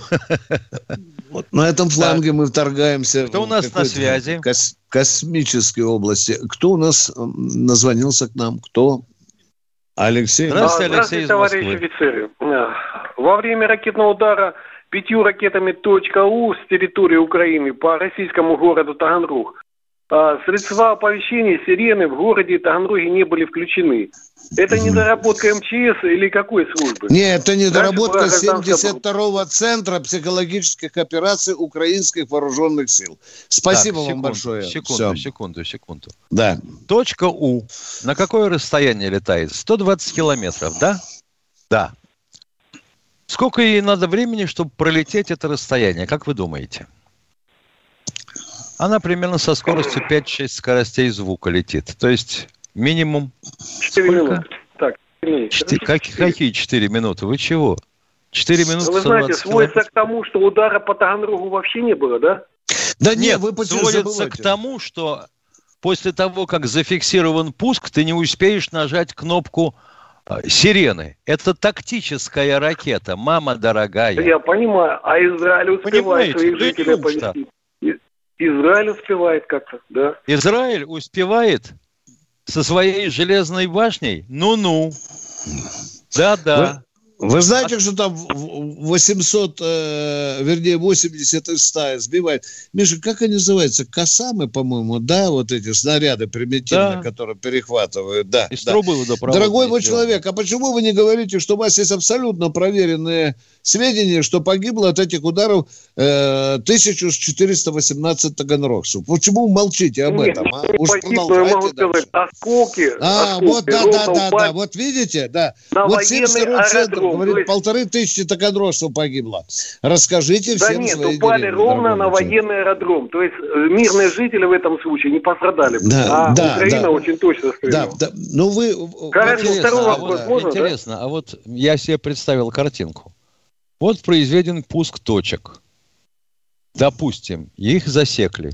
Вот на этом фланге мы вторгаемся. Кто у нас в на связи? кос- космической области. Кто у нас назвонился к нам? Кто? Алексей. Здравствуйте, Алексей из товарищи офицеры. А, Во время ракетного удара пятью ракетами .У с территории Украины по российскому городу Таганрог средства оповещения сирены в городе Таганроге не были включены. Это недоработка МЧС или какой службы? Нет, это недоработка Раньше была гражданская 72-го центра психологических операций украинских вооруженных сил. Спасибо Так, вам секунду, большое. Секунду, Всё. секунду, секунду. Да. Точка У. На какое расстояние летает? 120 километров, да? Да. Сколько ей надо времени, чтобы пролететь это расстояние, как вы думаете? Она примерно со скоростью 5-6 скоростей звука летит. То есть минимум... Четыре Сколько? минуты. Так, четыре. Четы- как- какие 4 минуты? Вы чего? 4 минуты Ну, Вы знаете, 120 сводится километров. к тому, что удара по Таганрогу вообще не было, да? Да Нет, вы почему сводится к тому, что после того, как зафиксирован пуск, ты не успеешь нажать кнопку э, сирены. Это тактическая ракета, мама дорогая. Я понимаю, а Израиль успевает Понимаете, своих да жителей неужто? Израиль успевает как-то, да. Израиль успевает со своей железной башней? Ну-ну. Да-да. Вы знаете, что там в- в- 800, э, вернее, 80 из 100 сбивает? Миша, как они называются? Косамы, по-моему, да, вот эти снаряды примитивные, Да. которые перехватывают, да. Из да. трубы Дорогой мой человек, а почему вы не говорите, что у вас есть абсолютно проверенные сведения, что погибло от этих ударов э, 1418 таганрогцев? Почему молчите об Нет, этом? А? не Уж погибло, я продолжайте могу дальше. сказать, осколки, А, осколки вот, да, да, да, да, вот видите, да. на вот военный 72 центр, говорит, есть- полторы тысячи таганрогцев погибло. Расскажите Да всем нет, свои упали деревни, ровно на военный аэродром. То есть э, мирные жители в этом случае не пострадали. бы. Да, а да, Украина да. очень точно Да, стреляла. да, ну вы... Хорошо, Интересно, второй а вопрос вот, можно, да? интересно, а вот я себе представил картинку. Вот произведен пуск точек. Допустим, их засекли.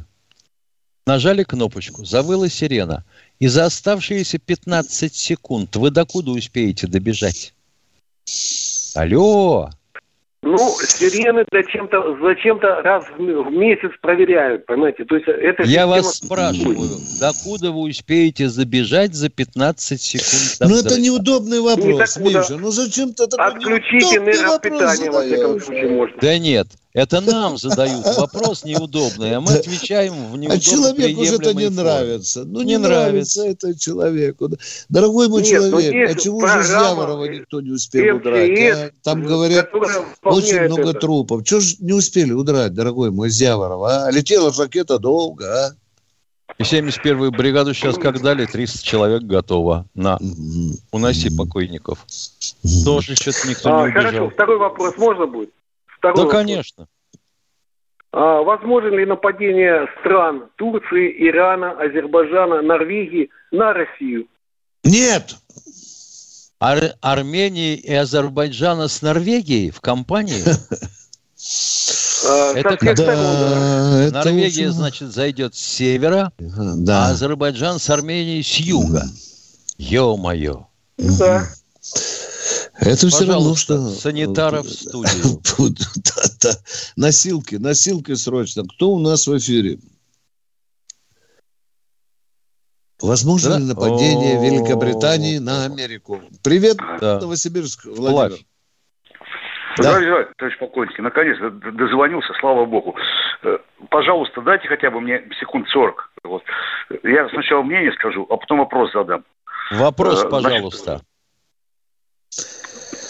Нажали кнопочку, завыла сирена. И за оставшиеся 15 секунд вы докуда успеете добежать? Алло! Ну, сирены зачем-то зачем-то раз в месяц проверяют, понимаете? То есть это Я вас спрашиваю, докуда вы успеете забежать за 15 секунд? до Ну это неудобный вопрос, Никакуда. Миша. Ну зачем ты такой Отключить неудобный энергопитание, во вопрос всяком случае, можно. Да нет, это нам задают вопрос неудобный, а мы отвечаем в А неудобно человеку же это не форме. нравится. Ну, не, Не нравится. это человеку. Дорогой мой Нет, ну, человек, есть а чего же Яворова никто не успел удрать? а? Там говорят, которая очень много это. трупов. Чего же не успели удрать, дорогой мой, с Яворова? А? Летела же ракета долго, а? И 71-ю бригаду сейчас как дали, 300 человек готово на уноси покойников. Тоже что-то никто А, не хорошо, убежал. второй вопрос можно будет? Второй Да, вопрос. конечно. А, возможно ли нападение стран Турции, Ирана, Азербайджана, Норвегии на Россию? Нет! Ар- Армении и Азербайджана с Норвегией в компании? А, Это со всех как- сторон, да. Да, это Норвегия, значит, зайдет с севера, а. Азербайджан с Арменией с юга. Ё-моё. Да. Это все равно, что... санитаров в студию. Да, да. Носилки, носилки срочно. Кто у нас в эфире? Возможно ли Да? нападение О. Великобритании на Америку? Привет, Да. Новосибирск, Владимир. Да. Здравия желаю, товарищ полковник. Наконец д- д- дозвонился, слава богу. Э, Пожалуйста, дайте хотя бы мне секунд 40. Вот. Я сначала мнение скажу, а потом вопрос задам. Вопрос, Э, значит, пожалуйста.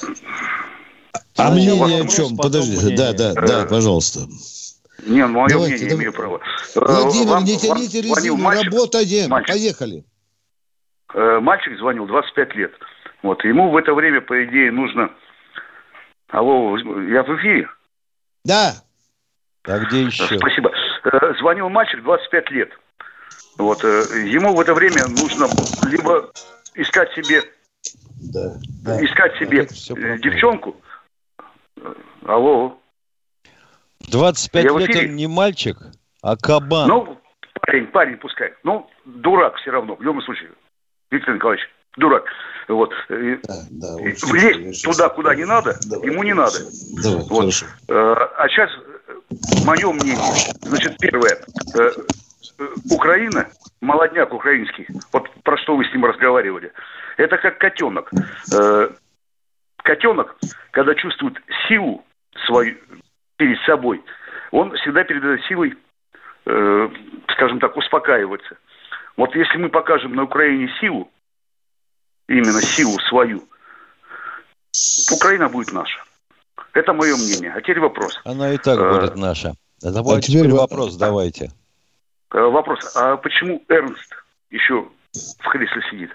А Сначала мнение о чем? Подожди, мнение. да, да, да, Э, пожалуйста. Не, мое Давайте, мнение, давай. имею право. Э, Владимир, вам- не тяните резину, мальчик, работаем. мальчик. Поехали. э, мальчик звонил, 25 лет. Вот, ему в это время, по идее, нужно... Алло, я в эфире? Да. А где еще? Спасибо. Э, Звонил мальчик 25 лет. Вот, э, ему в это время нужно либо искать себе, Да. искать себе э, девчонку. Э, Алло. 25 Я лет он не мальчик, а кабан. Ну, парень, парень пускай. Ну, дурак все равно, в любом случае. Виктор Николаевич, дурак. Вот. И- и Влезть туда, куда не надо, ему не надо. Давай, Вот. хорошо. Э, А сейчас мое мнение. Значит, первое. Э, э, Украина, молодняк украинский, вот про что вы с ним разговаривали, это как котенок. Э, Котенок, когда чувствует силу свою перед собой, он всегда перед этой силой, э, скажем так, успокаивается. Вот если мы покажем на Украине силу, именно силу свою, Украина будет наша. Это мое мнение. А теперь вопрос. Она и так Э, будет наша. А Давайте теперь теперь во- вопрос давайте. Вопрос. А почему Эрнст еще в кресле сидит?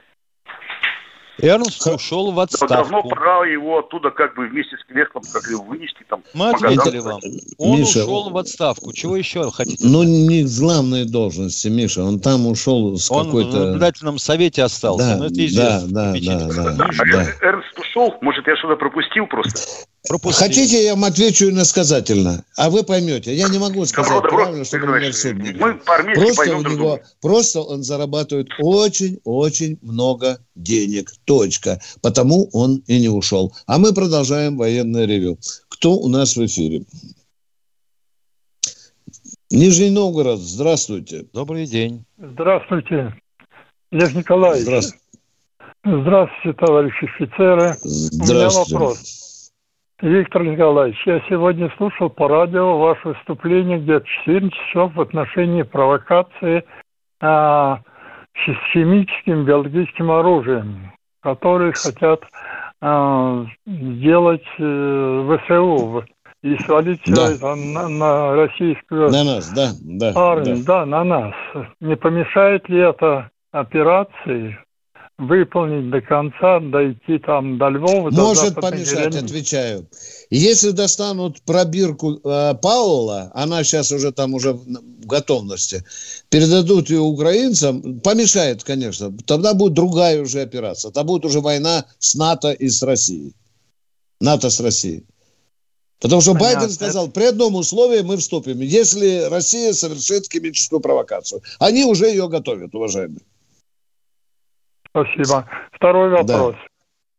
Эрнст ушел в Да Давно отставку. пора его оттуда как бы вместе с креслом как его вынести там. Мы ответили вам. Он Миша, ушел в отставку. Чего еще хотите? Ну, не в главной должности, Миша. Он там ушел с Он в какой-то... наблюдательном совете остался. Да, ну, это да, известно. да, да, да, А да. Эр- Эрнст ушел? Может, я что-то пропустил просто? Пропустили. Хотите, я вам отвечу иносказательно? А вы поймете. Я не могу сказать Добро, правильно, чтобы меня в суд не Мы Просто у него, просто он зарабатывает очень-очень много денег. Точка. Потому он и не ушел. А мы продолжаем военное ревю. Кто у нас в эфире? Нижний Новгород, здравствуйте. Добрый день. Здравствуйте, Лев Николаевич. Здравствуйте. Здравствуйте, товарищи офицеры. У меня Здравствуйте. вопрос. Виктор Николаевич, я сегодня слушал по радио ваше выступление где-то в 14 часов в отношении провокации а, с химическим биологическим оружием, которые хотят а, сделать э, ВСУ и свалить все Да. это на, на российскую На нас, да, да. армию, да. да, на нас. Не помешает ли это операции выполнить до конца, дойти там до Львова, до Может западной помешать, границы? отвечаю. Если достанут пробирку э, Паула, она сейчас уже там уже в в готовности, передадут ее украинцам, помешает, конечно. Тогда будет другая уже операция. Тогда будет уже война с НАТО и с Россией. НАТО с Россией. Потому что Понятно. Байден сказал, при одном условии мы вступим, если Россия совершит химическую провокацию. Они уже ее готовят, уважаемые. Спасибо. Второй вопрос.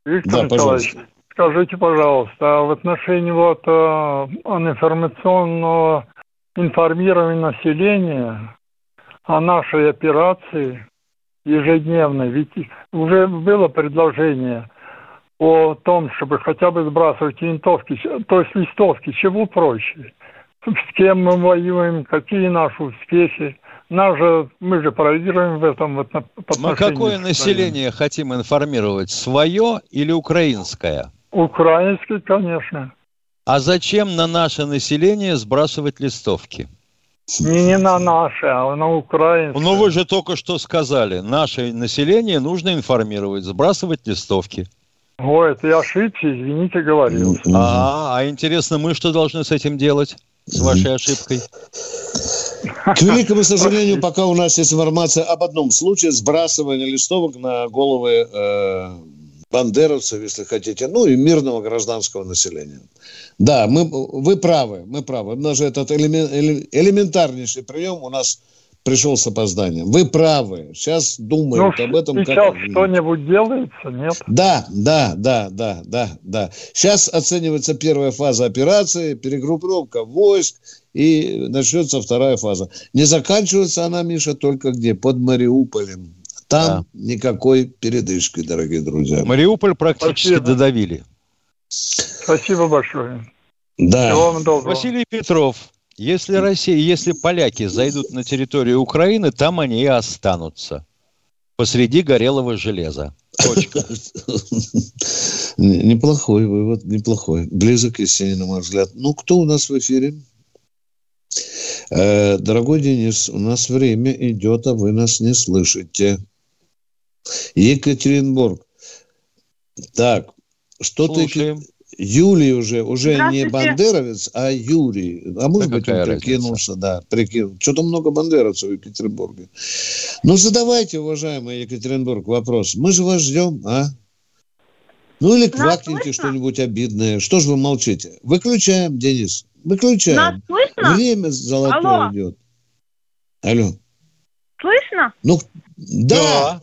Виктор Да, Николаевич, пожалуйста. скажите, пожалуйста, а в отношении вот э, информационного информирования населения о нашей операции ежедневной, ведь уже было предложение о том, чтобы хотя бы сбрасывать винтовки, то есть листовки, чего проще. С кем мы воюем, какие наши успехи. Нас же, мы же проигрываем в этом. Вот, по Мы какое население хотим информировать? Свое или украинское? Украинский, конечно. А зачем на наше население сбрасывать листовки? Не, не на наше, а на украинское. Ну вы же только что сказали, наше население нужно информировать, сбрасывать листовки. Ой, это я ошибся, извините, говорил. А, а интересно, мы что должны с этим делать? С вашей ошибкой? К великому сожалению, пока у нас есть информация об одном случае сбрасывания листовок на головы э, бандеровцев, если хотите, ну и мирного гражданского населения. Да, мы, вы правы, мы правы. Даже этот элемен- эле- элементарнейший прием у нас пришел с опозданием. Вы правы. Сейчас Ну, думают об этом. как- сейчас что-нибудь делается, нет? Да, да, да, да, да, да. Сейчас оценивается первая фаза операции, перегруппировка войск, и начнется вторая фаза. Не заканчивается она, Миша, только где? Под Мариуполем. Там никакой передышки, дорогие друзья. Мариуполь практически Спасибо. додавили. Спасибо большое. Да. Всего вам доброго. Василий Петров, если Россия, если поляки зайдут на территорию Украины, там они и останутся. Посреди горелого железа. Точка. Неплохой вывод, неплохой. Близок истине, на мой взгляд. Ну, кто у нас в эфире? Э, дорогой Денис, у нас время идет, а вы нас не слышите. Екатеринбург. Так, что-то... Слушаем. Юлий уже, уже не бандеровец, а Юрий. А может Да быть, он какая прикинулся, да, прикинул. Что-то много бандеровцев в Екатеринбурге. Ну, задавайте, уважаемый Екатеринбург, вопрос. Мы же вас ждем, а? Ну, или квакните что-нибудь обидное. Что же вы молчите? Выключаем, Денис. Выключаем. Нас слышно? Время золотое Алло. идет. Алло. Слышно? Ну, да.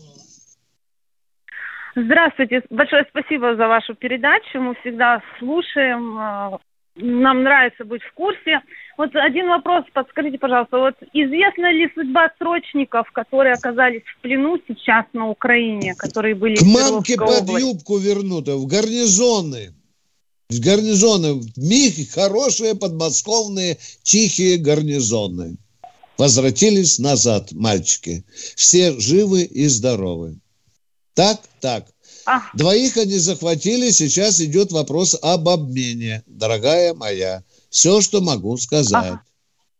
Здравствуйте. Большое спасибо за вашу передачу. Мы всегда слушаем. э, Нам нравится быть в курсе. Вот один вопрос, подскажите, пожалуйста, вот известна ли судьба срочников, которые оказались в плену сейчас на Украине, которые были К мамке под области? юбку вернуто, в гарнизоны. В гарнизоны. В миг хорошие подмосковные тихие гарнизоны. Возвратились назад мальчики. Все живы и здоровы. Так, так. Двоих они захватили, сейчас идет вопрос об обмене, дорогая моя. Все, что могу сказать.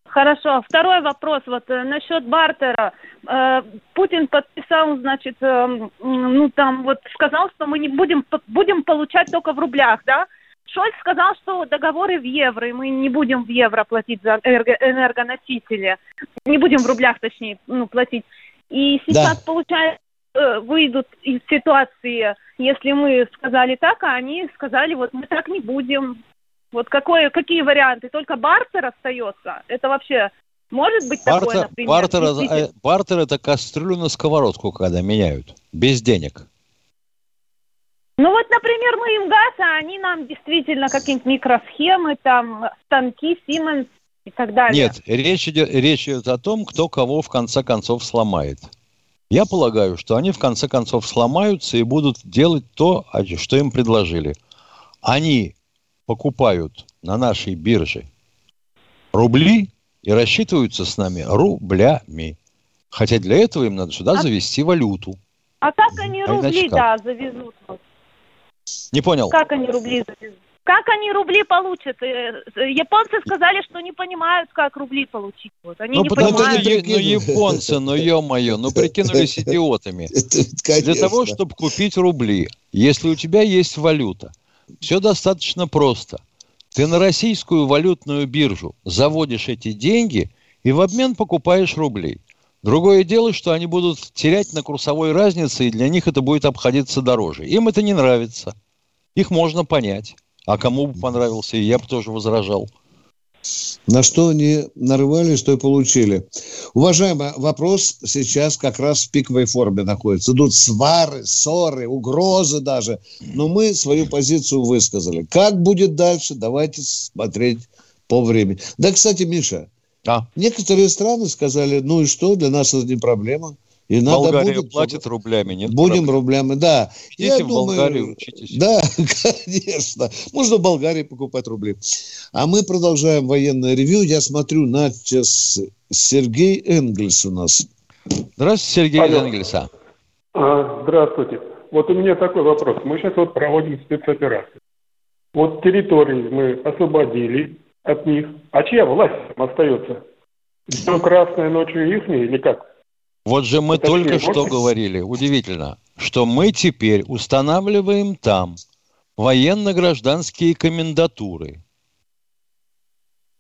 Хорошо. Второй вопрос вот э, насчет бартера. Э, Путин подписал, значит, э, ну там вот сказал, что мы не будем будем получать только в рублях, да? Шольц сказал, что договоры в евро, и мы не будем в евро платить за энерго- энергоносители, не будем в рублях, точнее, ну платить. И сейчас получается э, выйдут из ситуации, если мы сказали так, а они сказали, вот мы так не будем. Вот какое, какие варианты? Только бартер остается? Это вообще может быть такое, Бартер, например? бартер, действительно? э, бартер это кастрюлю на сковородку, когда меняют. Без денег. Ну вот, например, мы им газ, а они нам действительно какие-нибудь микросхемы, там, станки, Siemens и так далее. Нет, речь идет, речь идет о том, кто кого в конце концов сломает. Я полагаю, что они в конце концов сломаются и будут делать то, что им предложили. Они покупают на нашей бирже рубли и рассчитываются с нами рублями. Хотя для этого им надо сюда завести валюту. А как они А рубли, да, завезут? Не понял. Как они рубли завезут? Как они рубли получат? Э, э, Японцы сказали, что не понимают, как рубли получить. Вот. Они Ну, не потому что понимают. е- ну, японцы, ну, ё-моё, ну, прикинулись идиотами. Для того, чтобы купить рубли, если у тебя есть валюта, все достаточно просто. Ты на российскую валютную биржу заводишь эти деньги и в обмен покупаешь рубли. Другое дело, что они будут терять на курсовой разнице, и для них это будет обходиться дороже. Им это не нравится. Их можно понять. А кому бы понравился, я бы тоже возражал. На что они нарывали, что и получили. Уважаемый, вопрос сейчас как раз в пиковой форме находится. Идут свары, ссоры, угрозы даже. Но мы свою позицию высказали. Как будет дальше, давайте смотреть по времени. Да, кстати, Миша, некоторые страны сказали, ну и что, для нас это не проблема. И надо Болгария будет- платит рублями, нет? Будем проблем. рублями, да. Идите в Болгарию, учитесь. Да, конечно. Можно в Болгарии покупать рубли. А мы продолжаем военное ревью. Я смотрю на час. Сергей Энгельс у нас. Здравствуйте, Сергей Алло. Энгельса. А, Здравствуйте. Вот у меня такой вопрос. Мы сейчас вот проводим спецоперацию. Вот территории мы освободили от них. А чья власть там остается? Все красная ночью их или как? Вот же мы Точнее, только что можно? говорили, удивительно, что мы теперь устанавливаем там военно-гражданские комендатуры.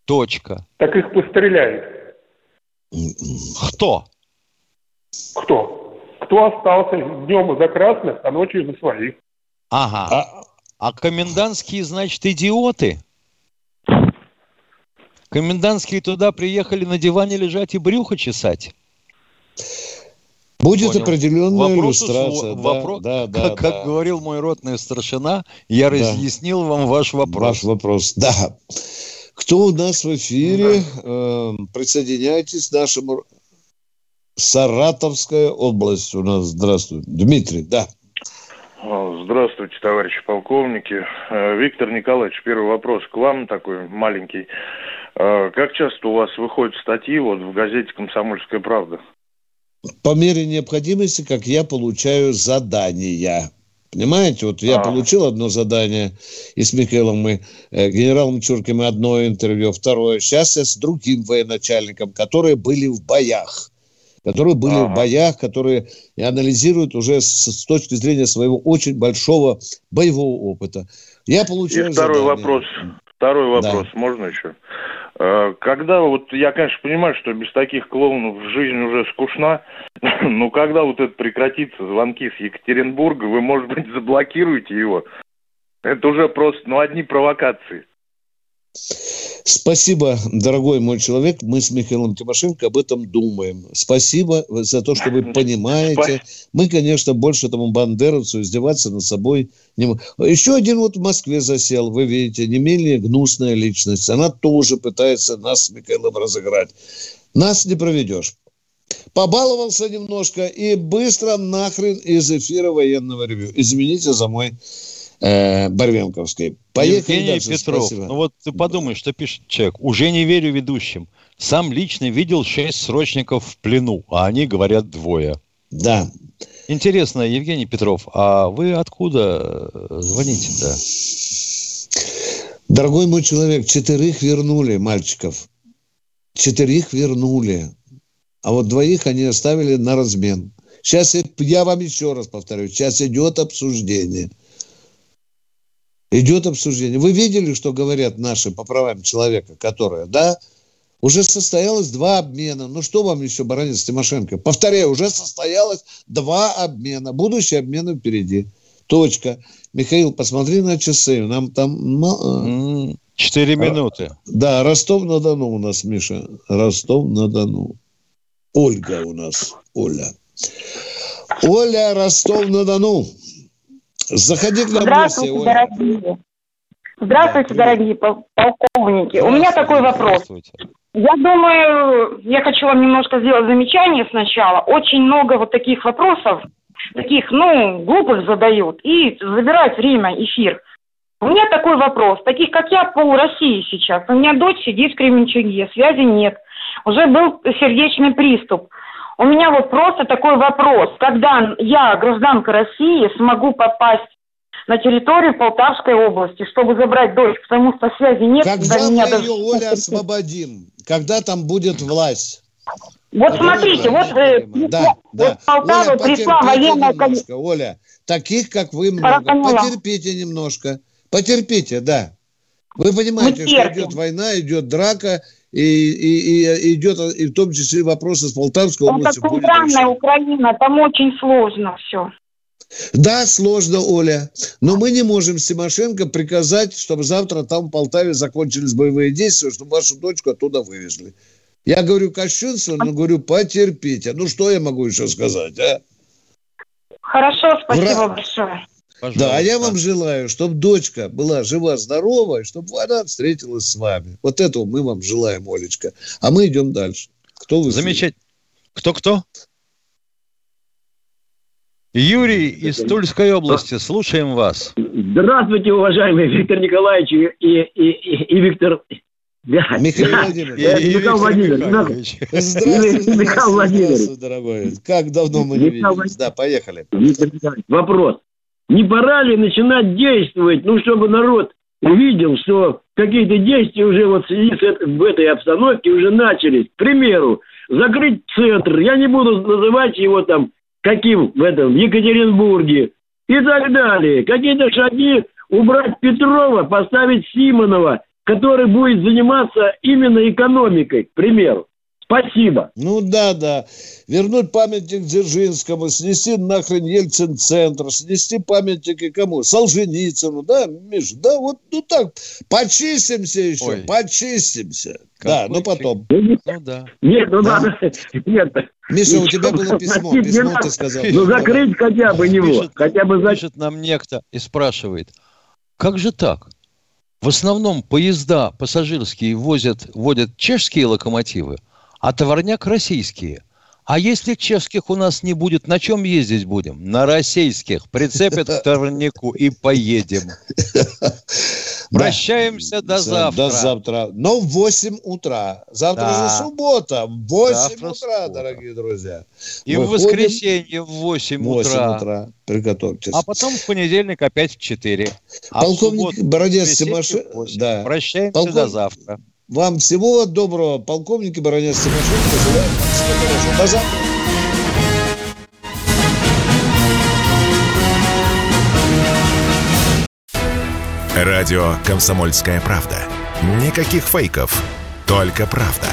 Точка. Так их постреляют. Кто? Кто? Кто остался днем за красных, а ночью за своих? Ага. А, комендантские, значит, идиоты? Комендантские туда приехали на диване лежать и брюхо чесать? Будет Понял. определенная Вопрос иллюстрация. усво- Да, вопро- да, да, как, как да. говорил мой ротный старшина, я Да. разъяснил вам ваш вопрос. Ваш вопрос, да. Кто у нас в эфире? Эм, Присоединяйтесь к нашему... Саратовская область у нас. Здравствуй. Дмитрий, да. А, Здравствуйте, товарищи полковники. Э, Виктор Николаевич, первый вопрос к вам такой маленький. Э, Как часто у вас выходят статьи вот в газете «Комсомольская правда»? По мере необходимости, как я получаю задания. Понимаете, вот я А. получил одно задание, и с Михаилом мы, э, генералом Чурким, одно интервью, второе. Сейчас я с другим военачальником, которые были в боях. Которые были в боях, которые анализируют уже с, с точки зрения своего очень большого боевого опыта. Я получаю И второй задание. вопрос. Второй вопрос, Да. можно еще? Э, Когда вот, я, конечно, понимаю, что без таких клоунов жизнь уже скучна, но когда вот это прекратится, звонки с Екатеринбурга, вы, может быть, заблокируете его? Это уже просто, ну, одни провокации. Спасибо, дорогой мой человек. Мы с Михаилом Тимошенко об этом думаем. Спасибо за то, что вы понимаете. Мы, конечно, больше этому бандеровцу издеваться над собой не можем. Еще один вот в Москве засел, вы видите, не менее гнусная личность. Она тоже пытается нас с Михаилом разыграть. Нас не проведешь. Побаловался немножко и быстро нахрен из эфира военного ревю. Извините за мой э, Барвенковский. Поехали Евгений дальше. Петров, Спасибо. ну вот ты подумай, что пишет человек. Уже не верю ведущим. Сам лично видел шесть срочников в плену, а они говорят двое. Да. Интересно, Евгений Петров, а вы откуда э, звоните-то? Дорогой мой человек, четырех вернули мальчиков. Четырех вернули. А вот двоих они оставили на размен. Сейчас, я вам еще раз повторю, сейчас идет обсуждение. Идет обсуждение. Вы видели, что говорят наши по правам человека, которые, да? Уже состоялось два обмена. Ну, что вам еще, Баранец Тимошенко? Повторяю, уже состоялось два обмена. Будущие обмены впереди. Точка. Михаил, посмотри на часы. Нам там... Четыре минуты. Да, Ростов-на-Дону у нас, Миша. Ростов-на-Дону. Ольга у нас. Оля. Оля, Ростов-на-Дону. Заходи к нам гости, Здравствуйте, Оля. дорогие. Здравствуйте, дорогие пол- полковники. У меня такой вопрос. Я думаю, я хочу вам немножко сделать замечание сначала. Очень много вот таких вопросов, таких, ну, глупых задают и забирают время, эфир. У меня такой вопрос. Таких, как я, пол России сейчас. У меня дочь сидит в Кременчуге, связи нет. Уже был сердечный приступ. У меня вот просто такой вопрос. Когда я, гражданка России, смогу попасть на территорию Полтавской области, чтобы забрать дочь, потому что связи нет. Когда мы меня ее, даже- Оля, освободим? Когда там будет власть? Вот Которая смотрите, вот, э, да, да. вот Полтава Оля, пришла военная немножко, Оля, таких, как вы, много. поняла. Потерпите немножко. Потерпите, да. Вы понимаете, Мы что терпим. идет война, идет драка, и, и, и идет, и в том числе вопросы с Полтавской Это областью. будет центральная Украина, там очень сложно все. Да, сложно, Оля. Но мы не можем с Тимошенко приказать, чтобы завтра там в Полтаве закончились боевые действия, чтобы вашу дочку оттуда вывезли. Я говорю кощунственно, но говорю, потерпите. Ну, что я могу еще сказать, а? Хорошо, спасибо Ура! большое. Да, а я вам желаю, чтобы дочка была жива-здорова, и чтобы она встретилась с вами. Вот этого мы вам желаем, Олечка. А мы идем дальше. Кто вы? Замечательно. Кто-кто? Юрий из Тульской области. Слушаем вас. Здравствуйте, уважаемый Виктор Николаевич и, и, и, и Виктор... Да, Михаил да, Владимирович. И- и Михаил Владимирович. Здравствуйте, Михаил здравствуйте, Владимирович. дорогой. Как давно мы не Михаил виделись. Да, поехали. Виктор Николаевич, Вопрос. Не пора ли начинать действовать, ну, чтобы народ увидел, что какие-то действия уже вот в в этой обстановке уже начались. К примеру, закрыть центр, я не буду называть его там каким в этом, в Екатеринбурге и так далее. Какие-то шаги убрать Петрова, поставить Симонова, который будет заниматься именно экономикой, к примеру. Спасибо. Ну да, да. Вернуть памятник Дзержинскому, снести нахрен Ельцин-центр, снести памятники кому? Солженицыну, да, Миш? Да, вот ну так. Почистимся еще, Ой. почистимся. да, ну потом. Ну да. Нет, ну Да? надо... Нет. Миша, у Ну, тебя было письмо, не письмо надо. ты сказал. Ну, закрыть хотя бы него. Пишет, Хотя бы за... пишет нам некто и спрашивает, как же так? В основном поезда пассажирские возят, водят чешские локомотивы, а товарняк российские. А если чешских у нас не будет, на чем ездить будем? На российских. Прицепят к товарняку и поедем. Прощаемся до завтра. До завтра. Но в 8 утра. Завтра же суббота. В 8 Завтра утра, дорогие друзья. И в воскресенье в 8 в 8 утра. Приготовьтесь. А потом в понедельник опять в 4. А Полковник Бородец Тимошенко. в 8. Да. Прощаемся до завтра. Вам всего доброго. Полковник Тимошенко. Вам всего хорошего. До завтра. Радио «Комсомольская правда». Никаких фейков, только правда.